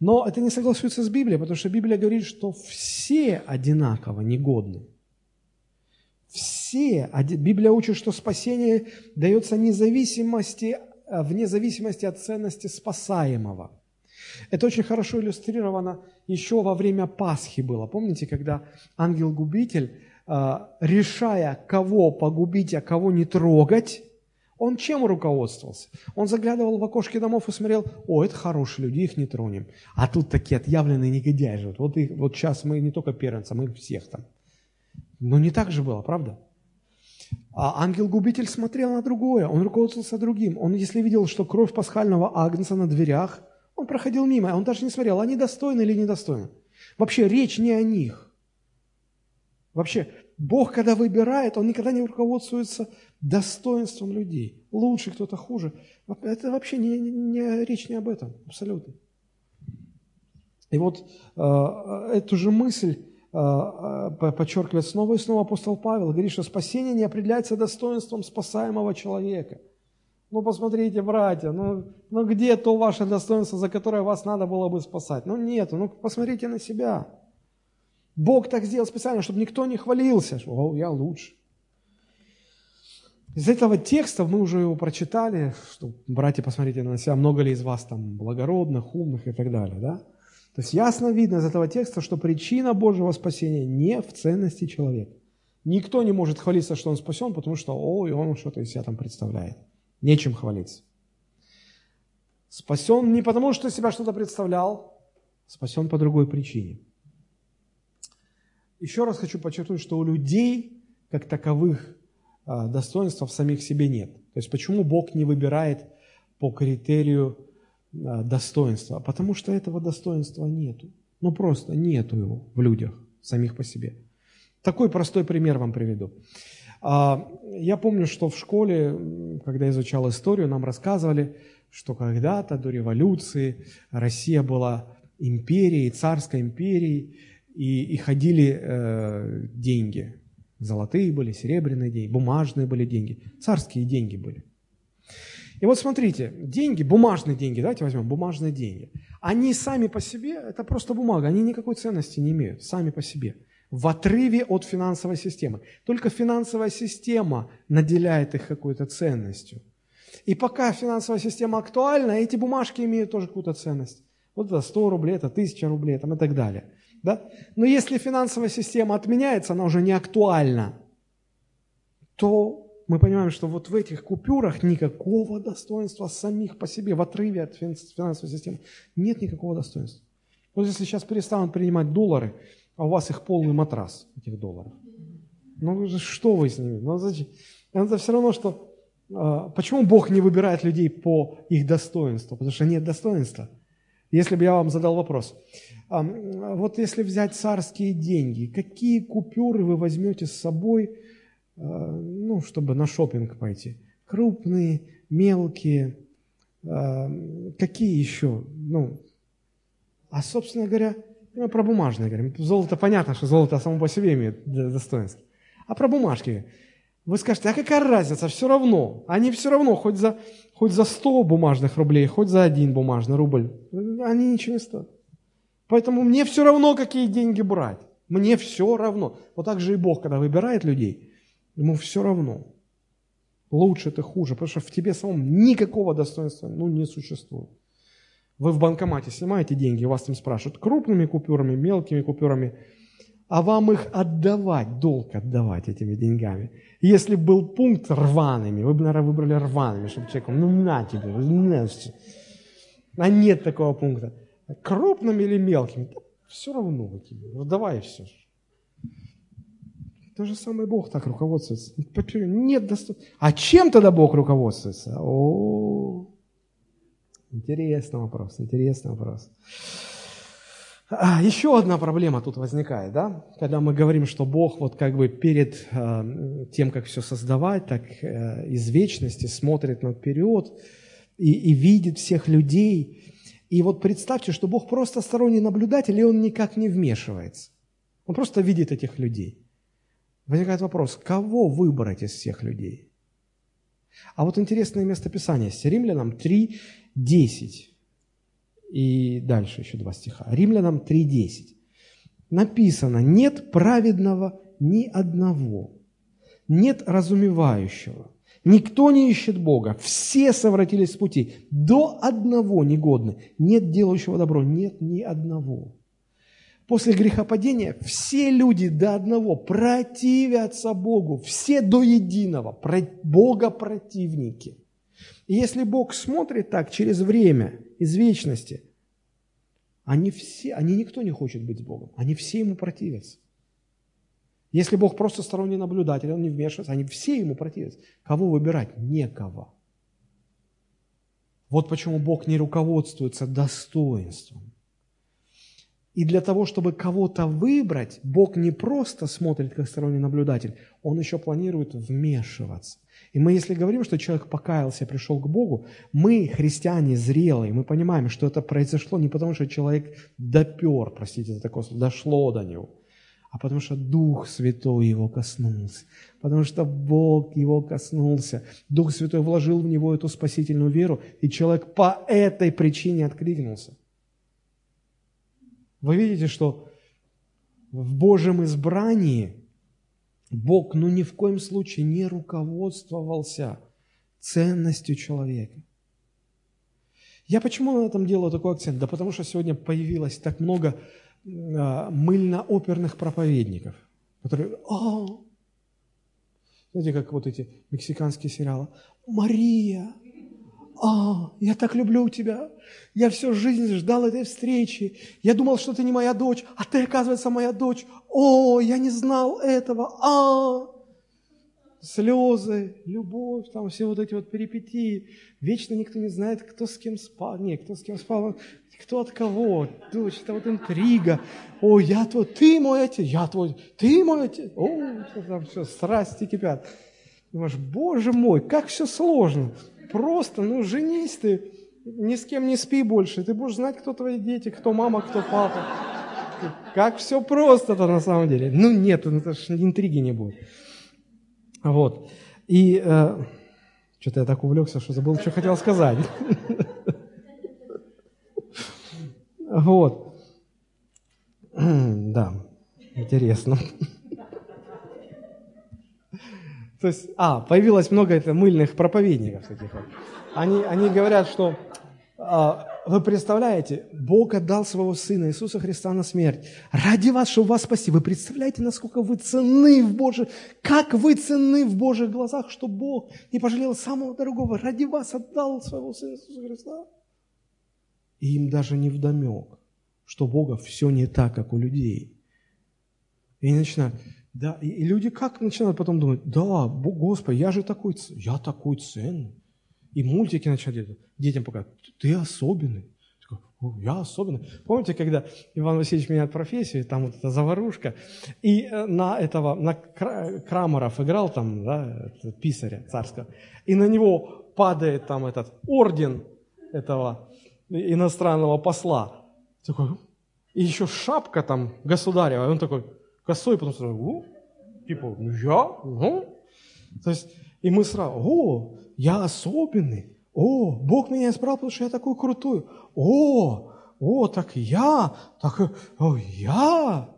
Но это не согласуется с Библией, потому что Библия говорит, что все одинаково негодны. Все. Библия учит, что спасение дается независимости, вне зависимости от ценности спасаемого. Это очень хорошо иллюстрировано еще во время Пасхи было. Помните, когда ангел-губитель, э, решая, кого погубить, а кого не трогать, он чем руководствовался? Он заглядывал в окошки домов и смотрел, о, это хорошие люди, их не тронем. А тут такие отъявленные негодяи живут. Вот, их, вот сейчас мы не только первенца, мы всех там. Но не так же было, правда? А ангел-губитель смотрел на другое, он руководствовался другим. Он, если видел, что кровь пасхального агнца на дверях, он проходил мимо, он даже не смотрел, они достойны или недостойны. Вообще речь не о них. Вообще, Бог, когда выбирает, Он никогда не руководствуется достоинством людей. Лучше кто-то хуже. Это вообще не, не, речь не об этом, абсолютно. И вот э, эту же мысль подчеркивает снова и снова апостол Павел, говорит, что спасение не определяется достоинством спасаемого человека. Ну, посмотрите, братья, ну, ну где то ваше достоинство, за которое вас надо было бы спасать? Ну, нет, ну, посмотрите на себя. Бог так сделал специально, чтобы никто не хвалился, что «О, я лучше». Из этого текста мы уже его прочитали, что, братья, посмотрите на себя, много ли из вас там благородных, умных и так далее, да? То есть ясно видно из этого текста, что причина Божьего спасения не в ценности человека. Никто не может хвалиться, что он спасен, потому что, ой, он что-то из себя там представляет. Нечем хвалиться. Спасен не потому, что себя что-то представлял, спасен по другой причине. Еще раз хочу подчеркнуть, что у людей, как таковых, а, достоинства в самих себе нет. То есть почему Бог не выбирает по критерию достоинства? Потому что этого достоинства нету. Ну просто нету его в людях, самих по себе. Такой простой пример вам приведу. А, я помню, что в школе, когда изучал историю, нам рассказывали, что когда-то до революции Россия была империей, царской империей, и, и ходили э, деньги. Золотые были, серебряные деньги, бумажные были деньги, царские деньги были. И вот смотрите, деньги, бумажные деньги, давайте возьмем бумажные деньги. Они сами по себе, это просто бумага, они никакой ценности не имеют, сами по себе в отрыве от финансовой системы. Только финансовая система наделяет их какой-то ценностью. И пока финансовая система актуальна, эти бумажки имеют тоже какую-то ценность. Вот это 100 рублей, это 1000 рублей там, и так далее. Да? Но если финансовая система отменяется, она уже не актуальна, то мы понимаем, что вот в этих купюрах никакого достоинства самих по себе, в отрыве от финансовой системы, нет никакого достоинства. Вот если сейчас перестанут принимать доллары, а у вас их полный матрас, этих долларов. Ну что вы с ними? Ну, зачем? Это все равно, что... А, почему Бог не выбирает людей по их достоинству? Потому что нет достоинства. Если бы я вам задал вопрос, а, вот если взять царские деньги, какие купюры вы возьмете с собой, ну, чтобы на шопинг пойти? Крупные, мелкие, какие еще? Ну, а, собственно говоря, мы про бумажные говорим. Золото понятно, что золото само по себе имеет достоинство. А про бумажки. Вы скажете, а какая разница, все равно. Они все равно, хоть за, хоть за 100 бумажных рублей, хоть за один бумажный рубль, они ничего не стоят. Поэтому мне все равно, какие деньги брать. Мне все равно. Вот так же и Бог, когда выбирает людей, ему все равно. Лучше ты хуже, потому что в тебе самом никакого достоинства ну, не существует. Вы в банкомате снимаете деньги, вас там спрашивают крупными купюрами, мелкими купюрами, а вам их отдавать, долг отдавать этими деньгами. Если был пункт рваными, вы бы, наверное, выбрали рваными, чтобы человеку, ну на тебе, на. А нет такого пункта. Крупными или мелкими, да, все равно ну давай все. То же самое Бог так руководствуется. Нет достоинства. А чем тогда Бог руководствуется? О, Интересный вопрос, интересный вопрос. А, еще одна проблема тут возникает, да? Когда мы говорим, что Бог вот как бы перед э, тем, как все создавать, так э, из вечности смотрит наперед и, и видит всех людей. И вот представьте, что Бог просто сторонний наблюдатель, и Он никак не вмешивается. Он просто видит этих людей. Возникает вопрос, кого выбрать из всех людей? А вот интересное местописание с Римлянам 3, 10. И дальше еще два стиха. Римлянам 3.10. Написано, нет праведного ни одного, нет разумевающего, никто не ищет Бога, все совратились с пути, до одного негодны, нет делающего добро, нет ни одного. После грехопадения все люди до одного противятся Богу, все до единого, Бога противники – и если Бог смотрит так через время, из вечности, они все, они никто не хочет быть с Богом, они все ему противятся. Если Бог просто сторонний наблюдатель, он не вмешивается, они все ему противятся. Кого выбирать? Некого. Вот почему Бог не руководствуется достоинством. И для того, чтобы кого-то выбрать, Бог не просто смотрит как сторонний наблюдатель, Он еще планирует вмешиваться. И мы, если говорим, что человек покаялся, пришел к Богу, мы, христиане зрелые, мы понимаем, что это произошло не потому, что человек допер, простите за такое слово, дошло до него, а потому что Дух Святой его коснулся, потому что Бог его коснулся. Дух Святой вложил в него эту спасительную веру, и человек по этой причине откликнулся. Вы видите, что в Божьем избрании Бог, ну ни в коем случае не руководствовался ценностью человека. Я почему на этом делаю такой акцент? Да потому что сегодня появилось так много а, мыльно-оперных проповедников, которые, а, знаете, как вот эти мексиканские сериалы, Мария, а, я так люблю тебя, я всю жизнь ждал этой встречи, я думал, что ты не моя дочь, а ты, оказывается, моя дочь, о, я не знал этого, а, слезы, любовь, там все вот эти вот перипетии. Вечно никто не знает, кто с кем спал. Не, кто с кем спал, кто от кого. Дочь, это вот интрига. О, я твой, ты мой отец, я твой, ты мой отец. О, там все, страсти кипят. Думаешь, боже мой, как все сложно. Просто, ну, женись ты, ни с кем не спи больше. Ты будешь знать, кто твои дети, кто мама, кто папа. Как все просто-то на самом деле. Ну нет, это же интриги не будет. Вот. И э, что-то я так увлекся, что забыл, что хотел сказать. Вот. Да, интересно. То есть, а, появилось много это мыльных проповедников таких вот. Они, они говорят, что вы представляете, Бог отдал своего Сына Иисуса Христа на смерть ради вас, чтобы вас спасти. Вы представляете, насколько вы ценны в Божьих, как вы ценны в Божьих глазах, что Бог не пожалел самого дорогого, ради вас отдал своего Сына Иисуса Христа. И им даже не вдомек, что Бога все не так, как у людей. И начинают, да, и, люди как начинают потом думать, да, Господи, я же такой, я такой ценный. И мультики начали детям показывать. Ты особенный. Я особенный. Помните, когда Иван Васильевич меняет профессию, там вот эта заварушка, и э, на этого, на Крамеров играл там, да, писаря царского, и на него падает там этот орден этого иностранного посла. Такой, и еще шапка там государева, и он такой косой, потом сразу, типа, ну я, угу. То есть, и мы сразу, о, я особенный. О, Бог меня избрал, потому что я такой крутой. О, о, так я, так о, я.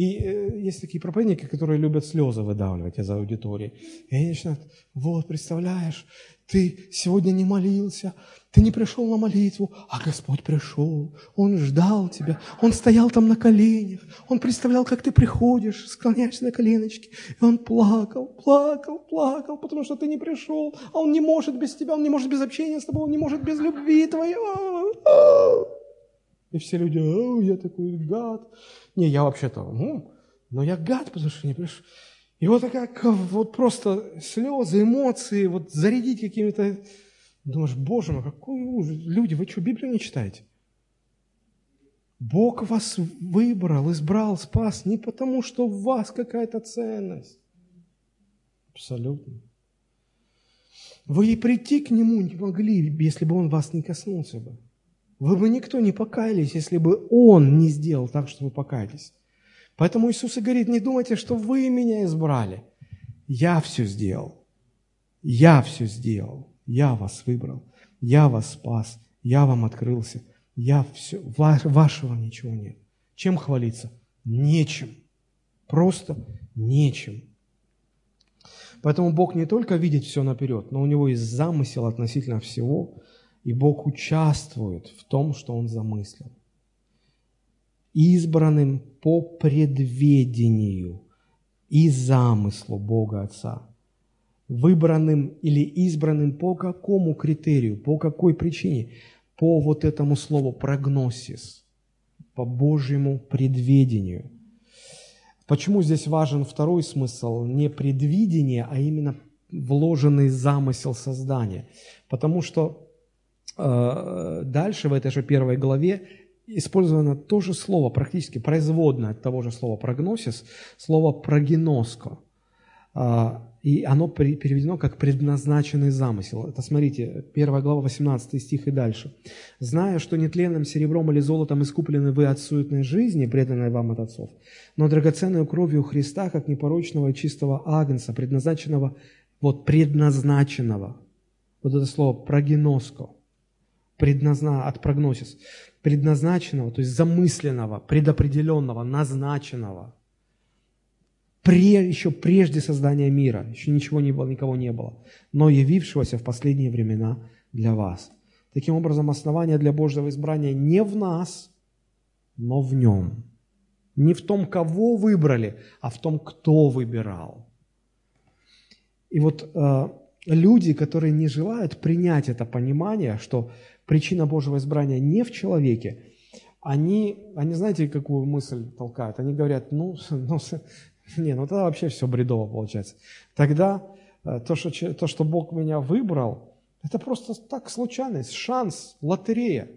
И э, есть такие проповедники, которые любят слезы выдавливать из аудитории. И они начинают, вот, представляешь, ты сегодня не молился, ты не пришел на молитву, а Господь пришел. Он ждал тебя. Он стоял там на коленях. Он представлял, как ты приходишь, склоняешься на коленочки. И он плакал, плакал, плакал, потому что ты не пришел. А он не может без тебя, он не может без общения с тобой, он не может без любви твоей. И все люди, о, я такой гад. Не, я вообще-то, ну, но я гад, потому что не пришел. И вот такая, вот просто слезы, эмоции, вот зарядить какими-то... Думаешь, боже мой, какой ужас. Люди, вы что, Библию не читаете? Бог вас выбрал, избрал, спас не потому, что в вас какая-то ценность. Абсолютно. Вы и прийти к Нему не могли, если бы Он вас не коснулся бы. Вы бы никто не покаялись, если бы Он не сделал так, что вы покаялись. Поэтому Иисус и говорит, не думайте, что вы меня избрали. Я все сделал. Я все сделал. Я вас выбрал. Я вас спас. Я вам открылся. Я все, вашего ничего нет. Чем хвалиться? Нечем. Просто нечем. Поэтому Бог не только видит все наперед, но у Него есть замысел относительно всего, и Бог участвует в том, что Он замыслил избранным по предведению и замыслу Бога Отца. Выбранным или избранным по какому критерию, по какой причине? По вот этому слову прогносис, по Божьему предведению. Почему здесь важен второй смысл? Не предвидение, а именно вложенный замысел создания. Потому что дальше в этой же первой главе использовано то же слово, практически производное от того же слова прогносис, слово прогеноско. А, и оно переведено как предназначенный замысел. Это, смотрите, 1 глава, 18 стих и дальше. «Зная, что нетленным серебром или золотом искуплены вы от суетной жизни, преданной вам от отцов, но драгоценную кровью Христа, как непорочного и чистого агнца, предназначенного, вот предназначенного». Вот это слово «прогеноско», предназна, от прогнозис, предназначенного, то есть замысленного, предопределенного, назначенного, пре, еще прежде создания мира, еще ничего не было, никого не было, но явившегося в последние времена для вас. Таким образом, основание для Божьего избрания не в нас, но в Нем. Не в том, кого выбрали, а в том, кто выбирал. И вот э, люди, которые не желают принять это понимание, что причина Божьего избрания не в человеке, они, они знаете, какую мысль толкают? Они говорят, ну, ну не, ну тогда вообще все бредово получается. Тогда э, то что, то, что Бог меня выбрал, это просто так случайность, шанс, лотерея.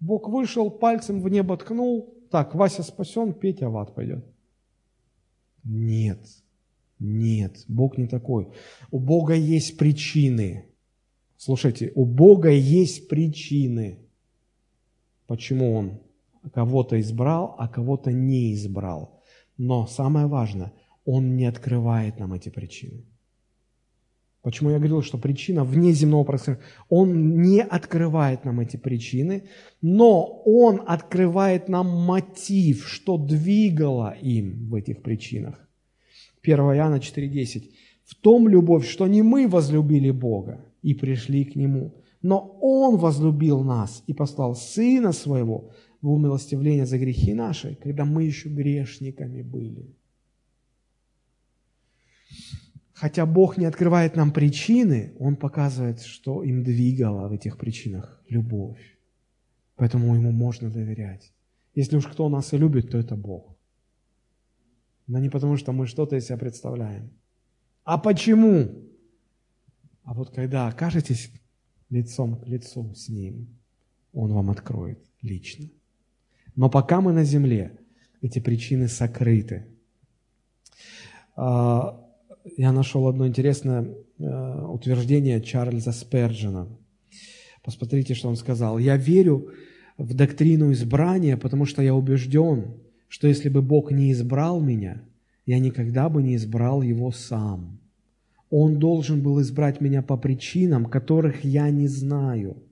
Бог вышел, пальцем в небо ткнул, так, Вася спасен, Петя в ад пойдет. Нет, нет, Бог не такой. У Бога есть причины. Слушайте, у Бога есть причины, почему Он кого-то избрал, а кого-то не избрал. Но самое важное, Он не открывает нам эти причины. Почему я говорил, что причина вне земного происхождения? Он не открывает нам эти причины, но Он открывает нам мотив, что двигало им в этих причинах. 1 Иоанна 4,10. «В том любовь, что не мы возлюбили Бога и пришли к Нему, но Он возлюбил нас и послал Сына Своего в умилостивление за грехи наши, когда мы еще грешниками были». Хотя Бог не открывает нам причины, Он показывает, что им двигало в этих причинах любовь. Поэтому Ему можно доверять. Если уж кто нас и любит, то это Бог. Но не потому, что мы что-то из себя представляем. А почему? А вот когда окажетесь лицом к лицу с Ним, Он вам откроет лично. Но пока мы на земле, эти причины сокрыты. А, я нашел одно интересное э, утверждение Чарльза Сперджина. Посмотрите, что он сказал. «Я верю в доктрину избрания, потому что я убежден, что если бы Бог не избрал меня, я никогда бы не избрал его сам. Он должен был избрать меня по причинам, которых я не знаю,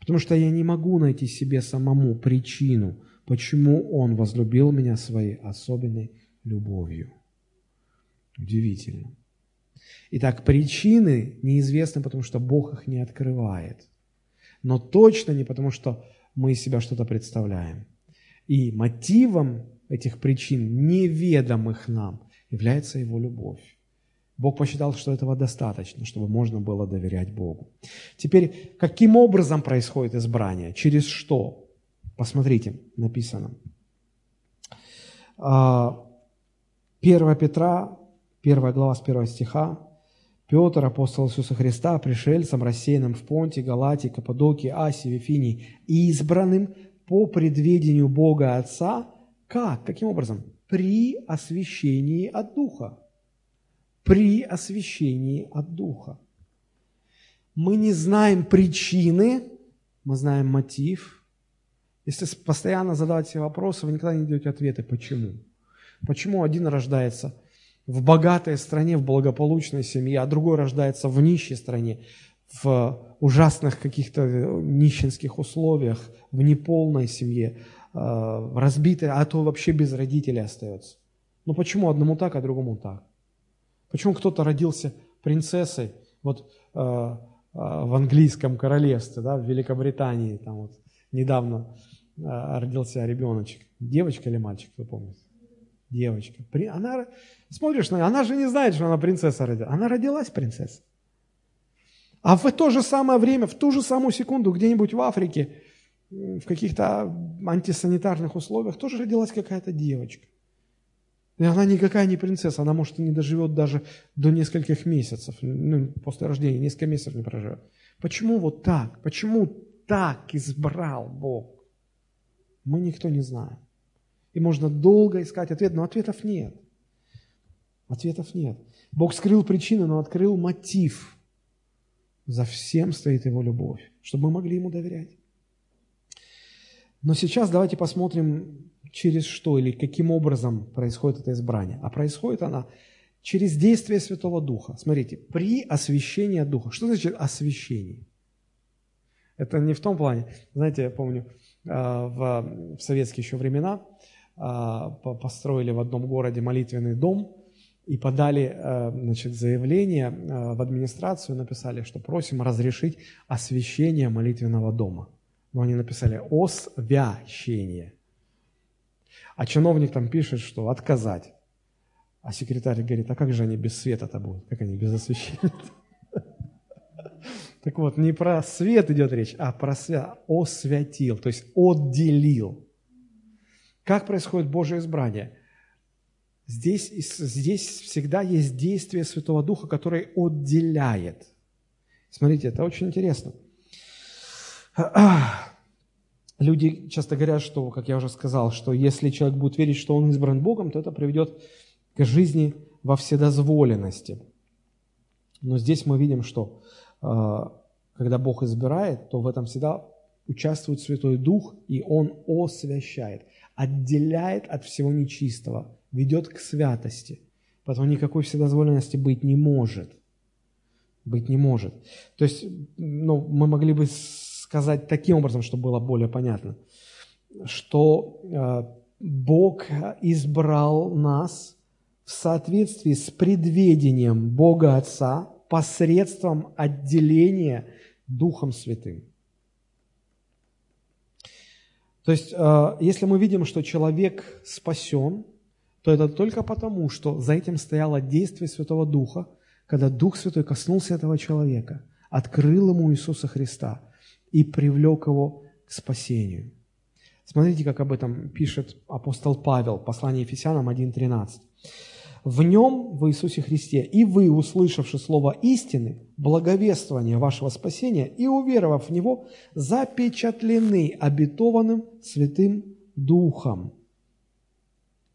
потому что я не могу найти себе самому причину, почему Он возлюбил меня своей особенной любовью. Удивительно. Итак, причины неизвестны, потому что Бог их не открывает. Но точно не потому, что мы из себя что-то представляем. И мотивом этих причин, неведомых нам, является Его любовь. Бог посчитал, что этого достаточно, чтобы можно было доверять Богу. Теперь, каким образом происходит избрание? Через что? Посмотрите, написано. 1 а, Петра Первая глава с первого стиха. Петр, апостол Иисуса Христа, пришельцем, рассеянным в Понте, Галатии, Каппадокии, Асии, Вифинии, избранным по предведению Бога Отца, как? Каким образом? При освящении от Духа. При освящении от Духа. Мы не знаем причины, мы знаем мотив. Если постоянно задавать себе вопросы, вы никогда не даете ответы, почему. Почему один рождается – в богатой стране, в благополучной семье, а другой рождается в нищей стране, в ужасных каких-то э, нищенских условиях, в неполной семье, э, разбитой, а то вообще без родителей остается. Ну почему одному так, а другому так? Почему кто-то родился принцессой, вот э, в английском королевстве, да, в Великобритании, там вот недавно родился ребеночек, девочка или мальчик, вы помните? девочка. Она, смотришь на она же не знает, что она принцесса родилась. Она родилась принцессой. А в то же самое время, в ту же самую секунду, где-нибудь в Африке, в каких-то антисанитарных условиях, тоже родилась какая-то девочка. И она никакая не принцесса, она, может, и не доживет даже до нескольких месяцев, ну, после рождения, несколько месяцев не проживет. Почему вот так? Почему так избрал Бог? Мы никто не знаем. И можно долго искать ответ, но ответов нет. Ответов нет. Бог скрыл причину, но открыл мотив. За всем стоит Его любовь, чтобы мы могли Ему доверять. Но сейчас давайте посмотрим, через что или каким образом происходит это избрание. А происходит она через действие Святого Духа. Смотрите, при освящении Духа. Что значит освящение? Это не в том плане, знаете, я помню, а, в советские еще времена – а, построили в одном городе молитвенный дом, и подали э, значит, заявление э, в администрацию, написали, что просим разрешить освящение молитвенного дома. Но они написали «освящение». А чиновник там пишет, что отказать. А секретарь говорит, а как же они без света-то будут? Как они без освещения? Так вот, не про свет идет речь, а про свят, освятил, то есть отделил. Как происходит Божье избрание? Здесь, здесь всегда есть действие Святого Духа, который отделяет. Смотрите, это очень интересно. Люди часто говорят, что, как я уже сказал, что если человек будет верить, что он избран Богом, то это приведет к жизни во вседозволенности. Но здесь мы видим, что э, когда Бог избирает, то в этом всегда участвует Святой Дух, и Он освящает, отделяет от всего нечистого – ведет к святости. Поэтому никакой вседозволенности быть не может. Быть не может. То есть, ну, мы могли бы сказать таким образом, чтобы было более понятно, что э, Бог избрал нас в соответствии с предведением Бога Отца посредством отделения Духом Святым. То есть, э, если мы видим, что человек спасен – то это только потому, что за этим стояло действие Святого Духа, когда Дух Святой коснулся этого человека, открыл ему Иисуса Христа и привлек его к спасению. Смотрите, как об этом пишет апостол Павел, послание Ефесянам 1.13. «В нем, в Иисусе Христе, и вы, услышавши слово истины, благовествование вашего спасения и уверовав в него, запечатлены обетованным Святым Духом,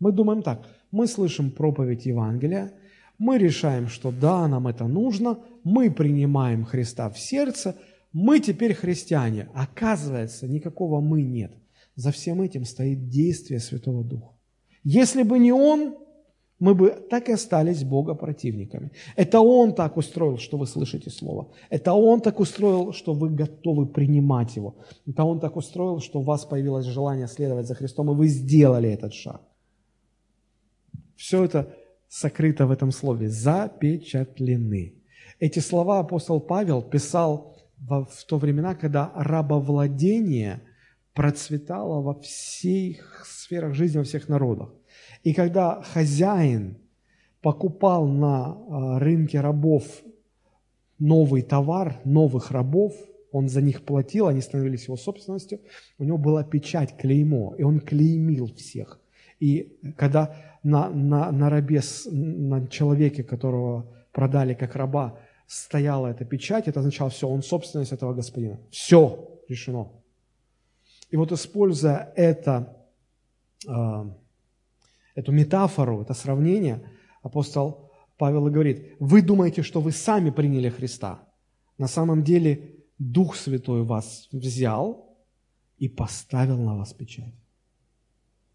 мы думаем так, мы слышим проповедь Евангелия, мы решаем, что да, нам это нужно, мы принимаем Христа в сердце, мы теперь христиане. Оказывается, никакого «мы» нет. За всем этим стоит действие Святого Духа. Если бы не Он, мы бы так и остались Бога противниками. Это Он так устроил, что вы слышите Слово. Это Он так устроил, что вы готовы принимать Его. Это Он так устроил, что у вас появилось желание следовать за Христом, и вы сделали этот шаг. Все это сокрыто в этом слове «запечатлены». Эти слова апостол Павел писал в, то времена, когда рабовладение процветало во всех сферах жизни, во всех народах. И когда хозяин покупал на а, рынке рабов новый товар, новых рабов, он за них платил, они становились его собственностью, у него была печать, клеймо, и он клеймил всех. И когда на, на, на рабе, на человеке, которого продали как раба, стояла эта печать, это означало, все, он собственность этого господина. Все решено. И вот используя это, э, эту метафору, это сравнение, апостол Павел говорит, вы думаете, что вы сами приняли Христа. На самом деле Дух Святой вас взял и поставил на вас печать.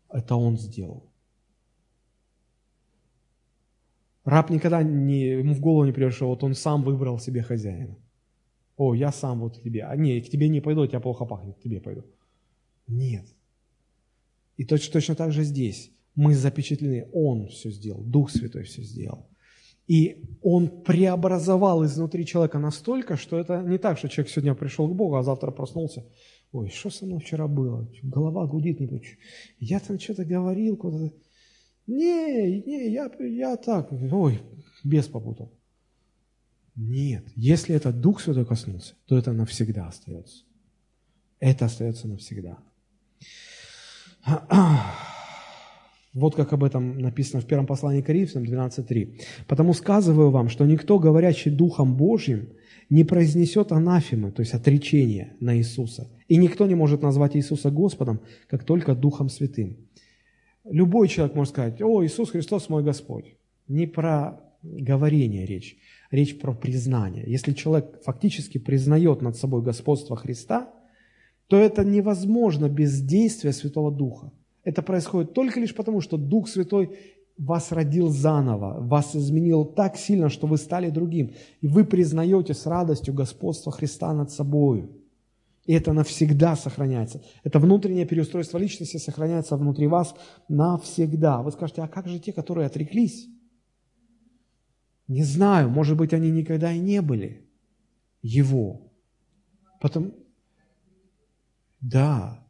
Это Он сделал. Раб никогда не, ему в голову не придет, что вот он сам выбрал себе хозяина. О, я сам вот к тебе. А не, к тебе не пойду, тебя плохо пахнет, к тебе пойду. Нет. И точно, точно так же здесь. Мы запечатлены. Он все сделал, Дух Святой все сделал. И Он преобразовал изнутри человека настолько, что это не так, что человек сегодня пришел к Богу, а завтра проснулся. Ой, что со мной вчера было? Голова гудит, не. Я там что-то говорил, куда-то не, не, я, я так, ой, бес попутал. Нет, если это Дух Святой коснулся, то это навсегда остается. Это остается навсегда. Вот как об этом написано в первом послании к Коринфянам 12.3. «Потому сказываю вам, что никто, говорящий Духом Божьим, не произнесет анафемы, то есть отречения на Иисуса. И никто не может назвать Иисуса Господом, как только Духом Святым. Любой человек может сказать, о, Иисус Христос мой Господь. Не про говорение речь, речь про признание. Если человек фактически признает над собой господство Христа, то это невозможно без действия Святого Духа. Это происходит только лишь потому, что Дух Святой вас родил заново, вас изменил так сильно, что вы стали другим. И вы признаете с радостью господство Христа над собой. И это навсегда сохраняется. Это внутреннее переустройство личности сохраняется внутри вас навсегда. Вы скажете, а как же те, которые отреклись? Не знаю, может быть, они никогда и не были Его. Потом, да,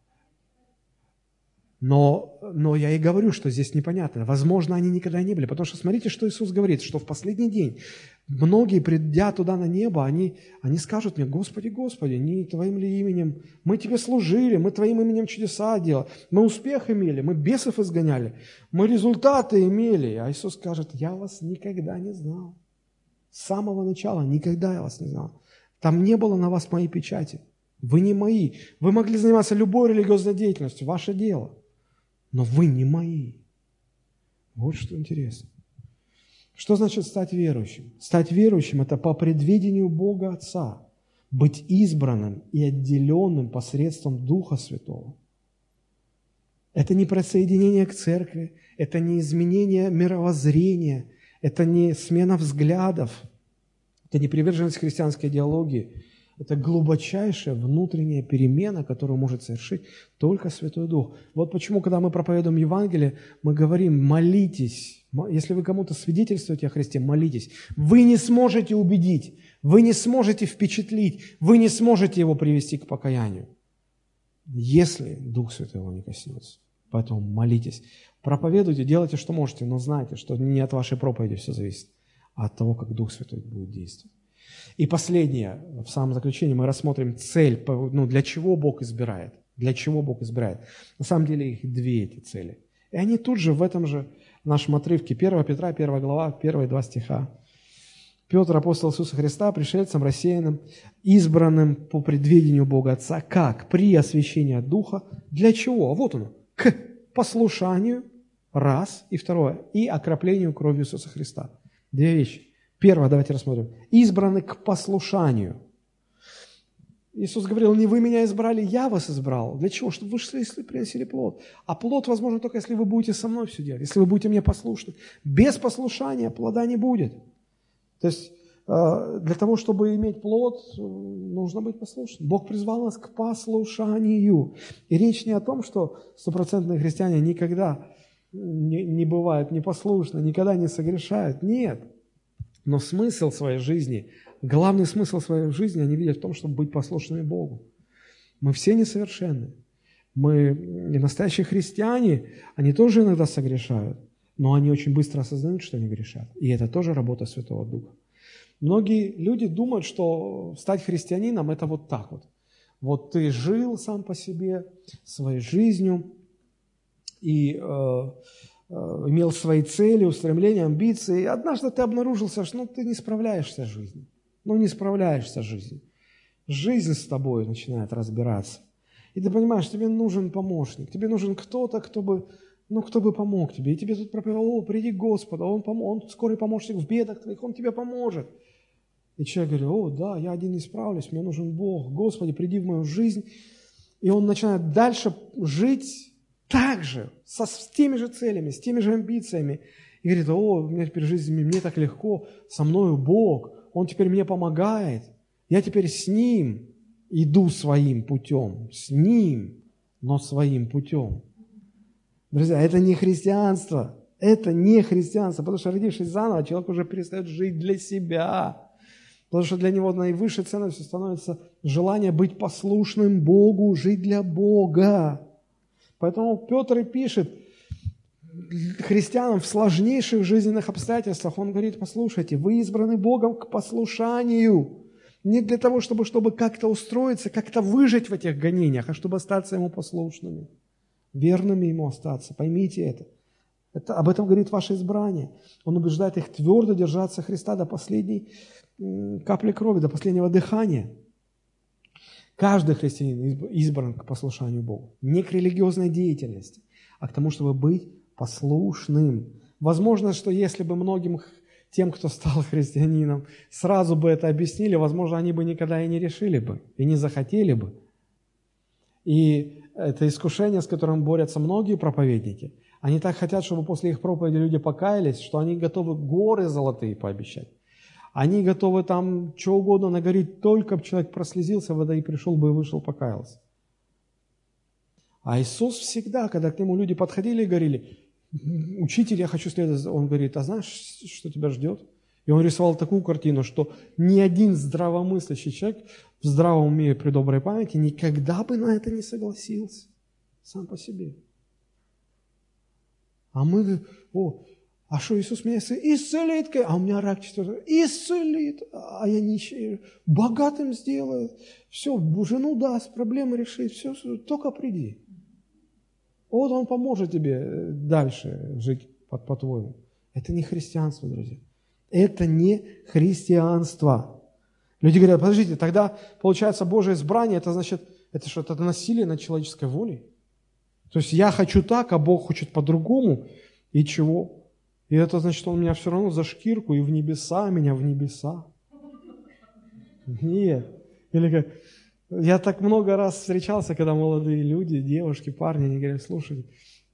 но, но я и говорю, что здесь непонятно. Возможно, они никогда не были. Потому что смотрите, что Иисус говорит, что в последний день многие, придя туда на небо, они, они скажут мне, Господи, Господи, не Твоим ли именем? Мы Тебе служили, мы Твоим именем чудеса делали, мы успех имели, мы бесов изгоняли, мы результаты имели. А Иисус скажет, я вас никогда не знал. С самого начала никогда я вас не знал. Там не было на вас моей печати. Вы не мои. Вы могли заниматься любой религиозной деятельностью, ваше дело но вы не мои. Вот что интересно. Что значит стать верующим? Стать верующим – это по предвидению Бога Отца, быть избранным и отделенным посредством Духа Святого. Это не присоединение к церкви, это не изменение мировоззрения, это не смена взглядов, это не приверженность христианской идеологии – это глубочайшая внутренняя перемена, которую может совершить только Святой Дух. Вот почему, когда мы проповедуем Евангелие, мы говорим, молитесь. Если вы кому-то свидетельствуете о Христе, молитесь. Вы не сможете убедить, вы не сможете впечатлить, вы не сможете его привести к покаянию, если Дух Святой его не коснется. Поэтому молитесь. Проповедуйте, делайте, что можете, но знайте, что не от вашей проповеди все зависит, а от того, как Дух Святой будет действовать. И последнее, в самом заключении мы рассмотрим цель, ну, для чего Бог избирает. Для чего Бог избирает. На самом деле их две эти цели. И они тут же в этом же нашем отрывке 1 Петра, 1 глава, первые два стиха. Петр, апостол Иисуса Христа, пришельцем, рассеянным, избранным по предвидению Бога Отца. Как? При освящении Духа. Для чего? Вот оно. К послушанию, раз, и второе, и окроплению кровью Иисуса Христа. Две вещи. Первое, давайте рассмотрим. Избраны к послушанию. Иисус говорил, не вы меня избрали, я вас избрал. Для чего? Чтобы вы шли, если приносили плод. А плод возможно только, если вы будете со мной все делать, если вы будете мне послушны. Без послушания плода не будет. То есть э, для того, чтобы иметь плод, нужно быть послушным. Бог призвал нас к послушанию. И речь не о том, что стопроцентные христиане никогда не, не бывают непослушны, никогда не согрешают. Нет. Но смысл своей жизни, главный смысл своей жизни они видят в том, чтобы быть послушными Богу. Мы все несовершенны. Мы и настоящие христиане, они тоже иногда согрешают, но они очень быстро осознают, что они грешат. И это тоже работа Святого Духа. Многие люди думают, что стать христианином – это вот так вот. Вот ты жил сам по себе, своей жизнью, и э, имел свои цели, устремления, амбиции. И однажды ты обнаружился, что ну, ты не справляешься с жизнью. Ну, не справляешься с жизнью. Жизнь с тобой начинает разбираться. И ты понимаешь, тебе нужен помощник, тебе нужен кто-то, кто бы, ну, кто бы помог тебе. И тебе тут проповедовал, о, приди к Господу, он, пом- он скорый помощник в бедах твоих, он тебе поможет. И человек говорит, о, да, я один не справлюсь, мне нужен Бог. Господи, приди в мою жизнь. И он начинает дальше жить так же, со, с теми же целями, с теми же амбициями. И говорит, о, у меня теперь жизнь, мне так легко, со мною Бог, Он теперь мне помогает, я теперь с Ним иду своим путем, с Ним, но своим путем. Друзья, это не христианство, это не христианство, потому что родившись заново, человек уже перестает жить для себя, потому что для него наивысшей ценностью становится желание быть послушным Богу, жить для Бога. Поэтому Петр и пишет христианам в сложнейших жизненных обстоятельствах. Он говорит, послушайте, вы избраны Богом к послушанию. Не для того, чтобы, чтобы как-то устроиться, как-то выжить в этих гонениях, а чтобы остаться Ему послушными, верными Ему остаться. Поймите это. это об этом говорит ваше избрание. Он убеждает их твердо держаться Христа до последней капли крови, до последнего дыхания. Каждый христианин избран к послушанию Богу. Не к религиозной деятельности, а к тому, чтобы быть послушным. Возможно, что если бы многим тем, кто стал христианином, сразу бы это объяснили, возможно, они бы никогда и не решили бы, и не захотели бы. И это искушение, с которым борются многие проповедники. Они так хотят, чтобы после их проповеди люди покаялись, что они готовы горы золотые пообещать. Они готовы там что угодно нагореть, только бы человек прослезился, вода и пришел бы и вышел, покаялся. А Иисус всегда, когда к нему люди подходили и говорили, учитель, я хочу следовать, он говорит, а знаешь, что тебя ждет? И он рисовал такую картину, что ни один здравомыслящий человек в здравом уме и при доброй памяти никогда бы на это не согласился сам по себе. А мы, о, а что Иисус меня исцелит? А у меня рак четвертый. Исцелит. А я нищий. Богатым сделает. Все, жену даст, проблемы решит. Все, только приди. Вот он поможет тебе э, дальше жить по-твоему. Это не христианство, друзья. Это не христианство. Люди говорят, подождите, тогда получается Божье избрание, это значит, это что, это насилие над человеческой волей? То есть я хочу так, а Бог хочет по-другому, и чего? И это значит, Он меня все равно за шкирку и в небеса, меня в небеса. Нет. Или как, я так много раз встречался, когда молодые люди, девушки, парни, они говорят, слушай,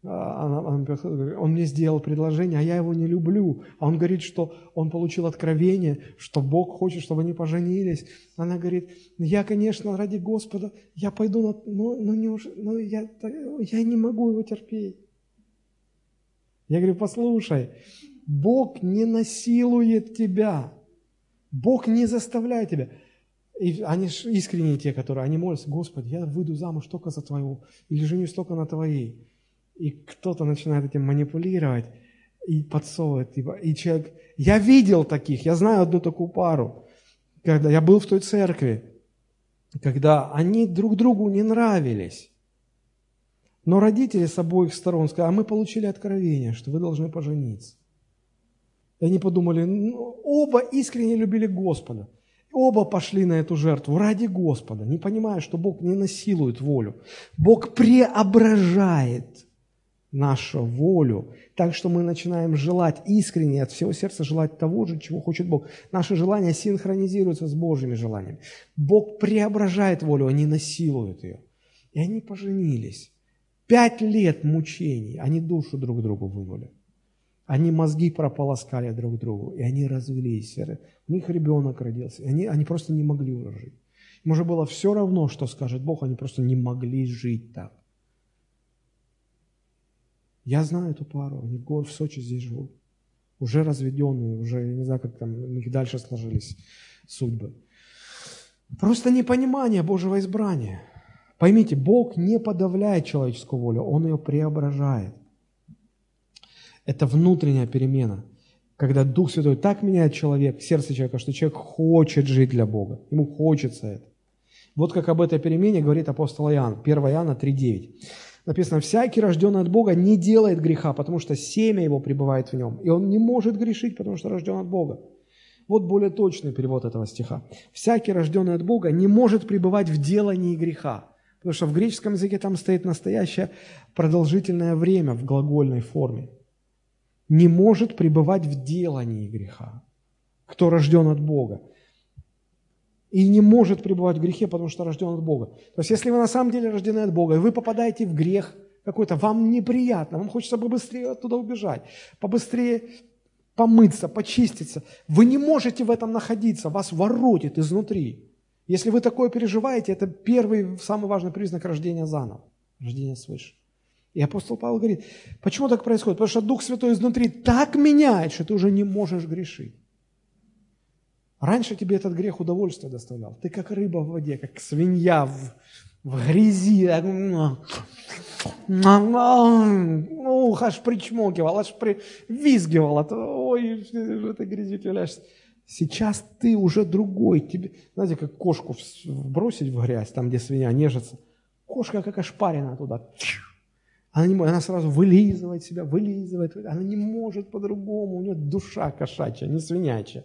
а, она, она, он мне сделал предложение, а я его не люблю. А он говорит, что он получил откровение, что Бог хочет, чтобы они поженились. Она говорит, я, конечно, ради Господа, я пойду, но, но, не но я, я не могу его терпеть. Я говорю, послушай, Бог не насилует тебя. Бог не заставляет тебя. И они же искренние те, которые, они молятся, Господи, я выйду замуж только за Твоего, или женюсь только на Твоей. И кто-то начинает этим манипулировать и подсовывает. Типа, и человек... Я видел таких, я знаю одну такую пару, когда я был в той церкви, когда они друг другу не нравились. Но родители с обоих сторон сказали, а мы получили откровение, что вы должны пожениться. И они подумали, ну, оба искренне любили Господа. Оба пошли на эту жертву ради Господа, не понимая, что Бог не насилует волю. Бог преображает нашу волю, так что мы начинаем желать искренне, от всего сердца желать того же, чего хочет Бог. Наши желания синхронизируются с Божьими желаниями. Бог преображает волю, а не насилует ее. И они поженились. Пять лет мучений, они душу друг другу вынули. Они мозги прополоскали друг другу, и они развелись. У них ребенок родился, и они, они просто не могли уже жить. Им уже было все равно, что скажет Бог, они просто не могли жить так. Я знаю эту пару, они в, в Сочи здесь живут. Уже разведенные, уже, я не знаю, как там у них дальше сложились судьбы. Просто непонимание Божьего избрания. Поймите, Бог не подавляет человеческую волю, Он ее преображает. Это внутренняя перемена. Когда Дух Святой так меняет человек, сердце человека, что человек хочет жить для Бога. Ему хочется это. Вот как об этой перемене говорит апостол Иоанн, 1 Иоанна 3,9. Написано, «Всякий, рожденный от Бога, не делает греха, потому что семя его пребывает в нем, и он не может грешить, потому что рожден от Бога». Вот более точный перевод этого стиха. «Всякий, рожденный от Бога, не может пребывать в делании греха». Потому что в греческом языке там стоит настоящее продолжительное время в глагольной форме не может пребывать в делании греха, кто рожден от Бога. И не может пребывать в грехе, потому что рожден от Бога. То есть, если вы на самом деле рождены от Бога, и вы попадаете в грех какой-то, вам неприятно, вам хочется побыстрее оттуда убежать, побыстрее помыться, почиститься. Вы не можете в этом находиться, вас воротит изнутри. Если вы такое переживаете, это первый, самый важный признак рождения заново, рождения свыше. И апостол Павел говорит, почему так происходит? Потому что Дух Святой изнутри так меняет, что ты уже не можешь грешить. Раньше тебе этот грех удовольствие доставлял. Ты как рыба в воде, как свинья в, в грязи. Ух, аж причмокивал, аж привизгивал. От, ой, в этой грязи ты Сейчас ты уже другой. Тебе, знаете, как кошку бросить в грязь, там, где свинья нежится. Кошка как ошпарена туда. Она, не, она сразу вылизывает себя, вылизывает. Она не может по-другому. У нее душа кошачья, не свинячья.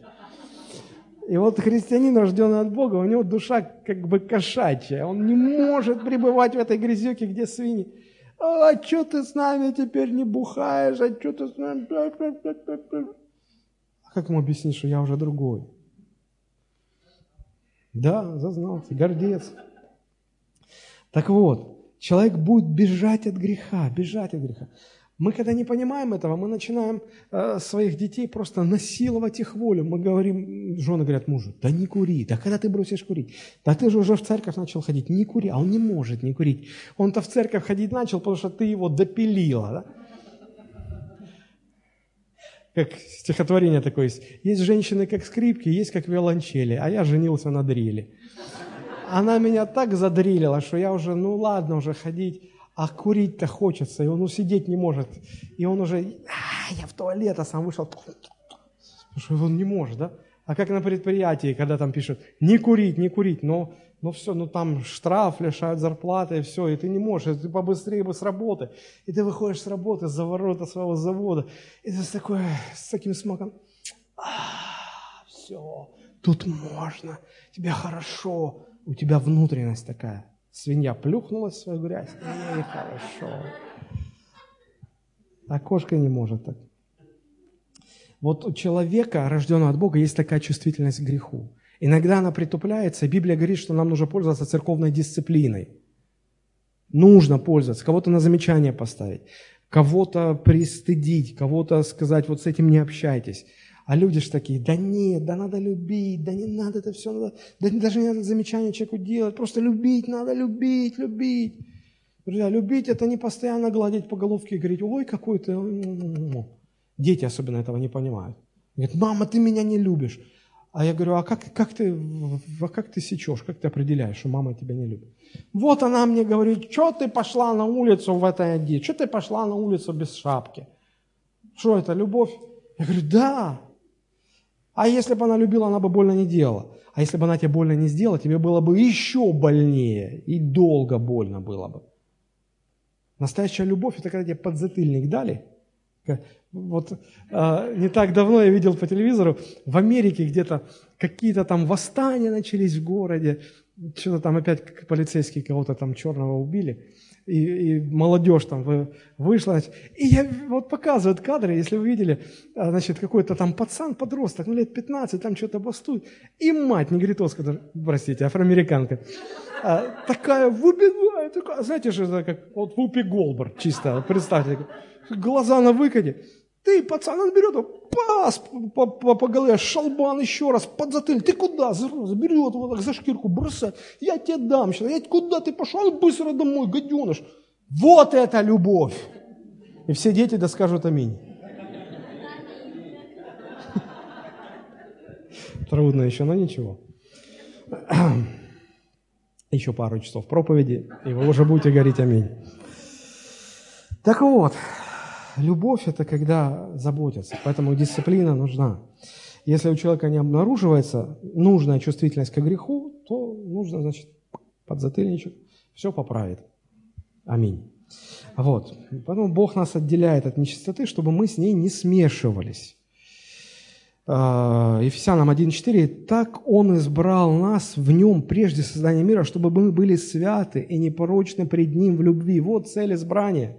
И вот христианин, рожденный от Бога, у него душа как бы кошачья. Он не может пребывать в этой грязюке, где свиньи. А что ты с нами теперь не бухаешь? А что ты с нами... Как ему объяснить, что я уже другой? Да, зазнался, гордец. Так вот, Человек будет бежать от греха, бежать от греха. Мы, когда не понимаем этого, мы начинаем э, своих детей просто насиловать их волю. Мы говорим, жены говорят мужу, да не кури, да когда ты бросишь курить? Да ты же уже в церковь начал ходить, не кури. А он не может не курить. Он-то в церковь ходить начал, потому что ты его допилила. Да? Как стихотворение такое есть. Есть женщины, как скрипки, есть как виолончели, а я женился на дреле. Она меня так задрилила, что я уже, ну ладно уже ходить, а курить-то хочется, и он ну, сидеть не может. И он уже, а, я в туалет, а сам вышел, потому что он не может, да? А как на предприятии, когда там пишут, не курить, не курить, но, но все, ну там штраф, лишают зарплаты, и все, и ты не можешь, ты побыстрее бы с работы. И ты выходишь с работы за ворота своего завода, и ты с, такой, с таким смаком, а, все, тут можно, тебе хорошо, у тебя внутренность такая. Свинья плюхнулась в свою грязь, и хорошо. А кошка не может так. Вот у человека, рожденного от Бога, есть такая чувствительность к греху. Иногда она притупляется, Библия говорит, что нам нужно пользоваться церковной дисциплиной. Нужно пользоваться, кого-то на замечание поставить, кого-то пристыдить, кого-то сказать, вот с этим не общайтесь. А люди же такие, да нет, да надо любить, да не надо это все, надо, да даже не надо замечание человеку делать, просто любить надо, любить, любить. Друзья, любить это не постоянно гладить по головке и говорить, ой, какой ты, Дети особенно этого не понимают. Говорят, мама, ты меня не любишь. А я говорю, а как, как, ты, а как ты сечешь, как ты определяешь, что мама тебя не любит? Вот она мне говорит, что ты пошла на улицу в этой одежде, что ты пошла на улицу без шапки? Что это, любовь? Я говорю, да. А если бы она любила, она бы больно не делала. А если бы она тебе больно не сделала, тебе было бы еще больнее и долго больно было бы. Настоящая любовь – это когда тебе подзатыльник дали – вот а, не так давно я видел по телевизору, в Америке где-то какие-то там восстания начались в городе, что-то там опять полицейские кого-то там черного убили, и, и молодежь там вышла. И я, вот показывают кадры, если вы видели, а, значит, какой-то там пацан, подросток, ну лет 15, там что-то бастует, и мать негритовская, простите, афроамериканка, а, такая выбегает, такая, знаете же, это как вот Вупи Голбер, чисто, представьте, глаза на выкоде. Ты, пацан, он берет пас по, по, по голове, шалбан еще раз, под затыльник. Ты куда? Берет вот так за шкирку, бросает. Я тебе дам сейчас. Я, куда ты пошел? Быстро домой, гаденыш. Вот это любовь. И все дети да скажут аминь. Трудно еще, но ничего. Еще пару часов проповеди, и вы уже будете говорить аминь. Так вот, любовь – это когда заботятся, поэтому дисциплина нужна. Если у человека не обнаруживается нужная чувствительность к греху, то нужно, значит, подзатыльничек, все поправит. Аминь. Вот. Поэтому Бог нас отделяет от нечистоты, чтобы мы с ней не смешивались. А, Ефесянам 1.4. «Так Он избрал нас в Нем прежде создания мира, чтобы мы были святы и непорочны пред Ним в любви». Вот цель избрания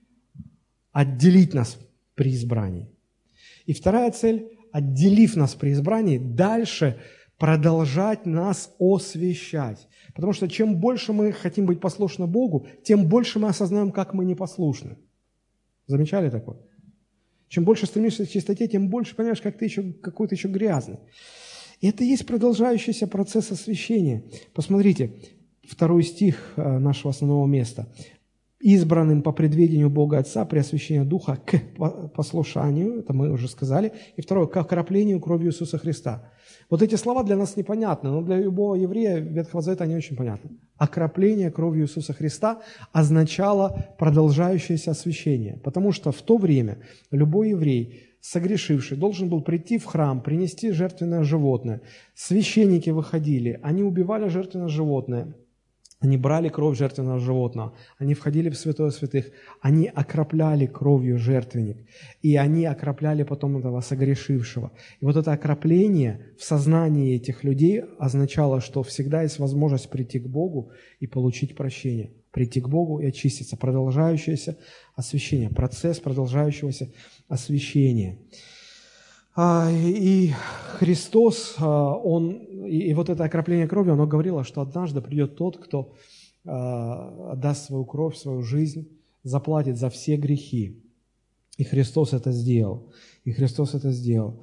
– отделить нас при избрании. И вторая цель, отделив нас при избрании, дальше продолжать нас освещать. Потому что чем больше мы хотим быть послушны Богу, тем больше мы осознаем, как мы непослушны. Замечали такое? Чем больше стремишься к чистоте, тем больше понимаешь, как ты еще, какой то еще грязный. И это и есть продолжающийся процесс освящения. Посмотрите, второй стих э, нашего основного места избранным по предведению Бога Отца при освящении Духа к послушанию, это мы уже сказали, и второе, к окроплению кровью Иисуса Христа. Вот эти слова для нас непонятны, но для любого еврея Ветхого Завета они очень понятны. Окропление кровью Иисуса Христа означало продолжающееся освящение, потому что в то время любой еврей, согрешивший, должен был прийти в храм, принести жертвенное животное. Священники выходили, они убивали жертвенное животное, они брали кровь жертвенного животного, они входили в святое святых, они окропляли кровью жертвенник, и они окропляли потом этого согрешившего. И вот это окропление в сознании этих людей означало, что всегда есть возможность прийти к Богу и получить прощение, прийти к Богу и очиститься. Продолжающееся освящение, процесс продолжающегося освящения. А, и Христос, а, Он, и вот это окропление крови, оно говорило, что однажды придет тот, кто а, отдаст свою кровь, свою жизнь, заплатит за все грехи. И Христос это сделал. И Христос это сделал.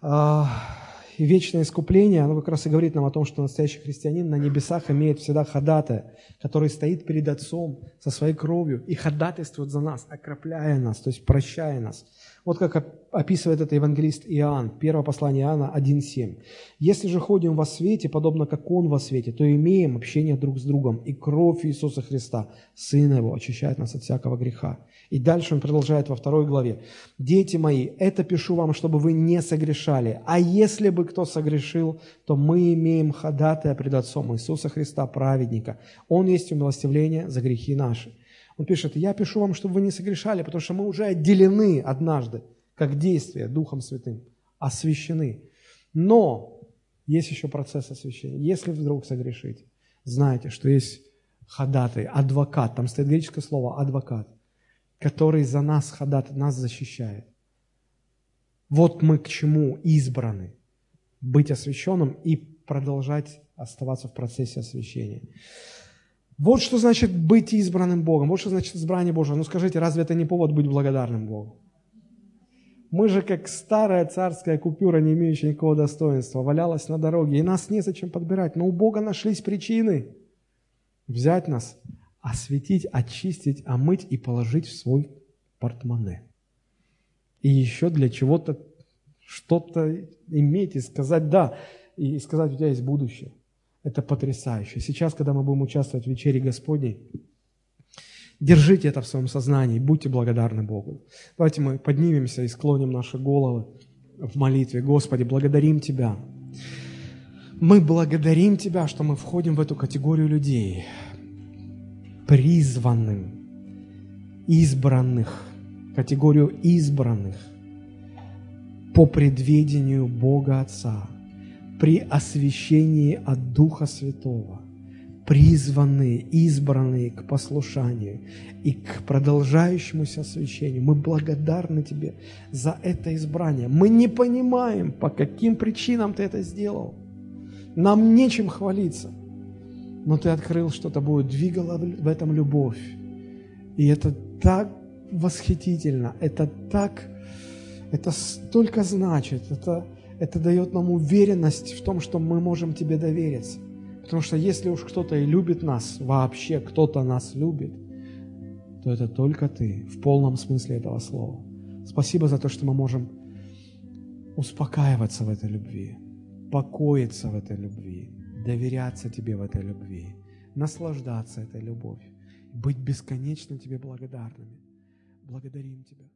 и вечное искупление, оно как раз и говорит нам о том, что настоящий христианин на небесах имеет всегда ходатая, который стоит перед Отцом со своей кровью и ходатайствует за нас, окропляя нас, то есть прощая нас. Вот как описывает это евангелист Иоанн, первое послание Иоанна 1.7. «Если же ходим во свете, подобно как Он во свете, то имеем общение друг с другом, и кровь Иисуса Христа, Сына Его, очищает нас от всякого греха». И дальше он продолжает во второй главе. «Дети мои, это пишу вам, чтобы вы не согрешали. А если бы кто согрешил, то мы имеем ходатая пред Отцом Иисуса Христа, праведника. Он есть умилостивление за грехи наши». Он пишет, я пишу вам, чтобы вы не согрешали, потому что мы уже отделены однажды, как действие Духом Святым, освящены. Но есть еще процесс освящения. Если вдруг согрешите, знайте, что есть ходатай, адвокат, там стоит греческое слово адвокат, который за нас ходатай, нас защищает. Вот мы к чему избраны. Быть освященным и продолжать оставаться в процессе освящения. Вот что значит быть избранным Богом, вот что значит избрание Божие. Ну скажите, разве это не повод быть благодарным Богу? Мы же как старая царская купюра, не имеющая никакого достоинства, валялась на дороге, и нас незачем подбирать. Но у Бога нашлись причины взять нас, осветить, очистить, омыть и положить в свой портмоне. И еще для чего-то что-то иметь и сказать «да», и сказать «у тебя есть будущее». Это потрясающе. Сейчас, когда мы будем участвовать в вечере Господней, держите это в своем сознании, будьте благодарны Богу. Давайте мы поднимемся и склоним наши головы в молитве. Господи, благодарим Тебя. Мы благодарим Тебя, что мы входим в эту категорию людей, призванным, избранных, категорию избранных по предведению Бога Отца – при освящении от Духа Святого, призванные, избранные к послушанию и к продолжающемуся освящению. Мы благодарны Тебе за это избрание. Мы не понимаем, по каким причинам Ты это сделал. Нам нечем хвалиться, но Ты открыл, что Тобою двигала в этом любовь. И это так восхитительно, это так, это столько значит, это, это дает нам уверенность в том, что мы можем Тебе довериться. Потому что если уж кто-то и любит нас, вообще кто-то нас любит, то это только Ты, в полном смысле этого слова. Спасибо за то, что мы можем успокаиваться в этой любви, покоиться в этой любви, доверяться Тебе в этой любви, наслаждаться этой любовью, быть бесконечно Тебе благодарными. Благодарим Тебя.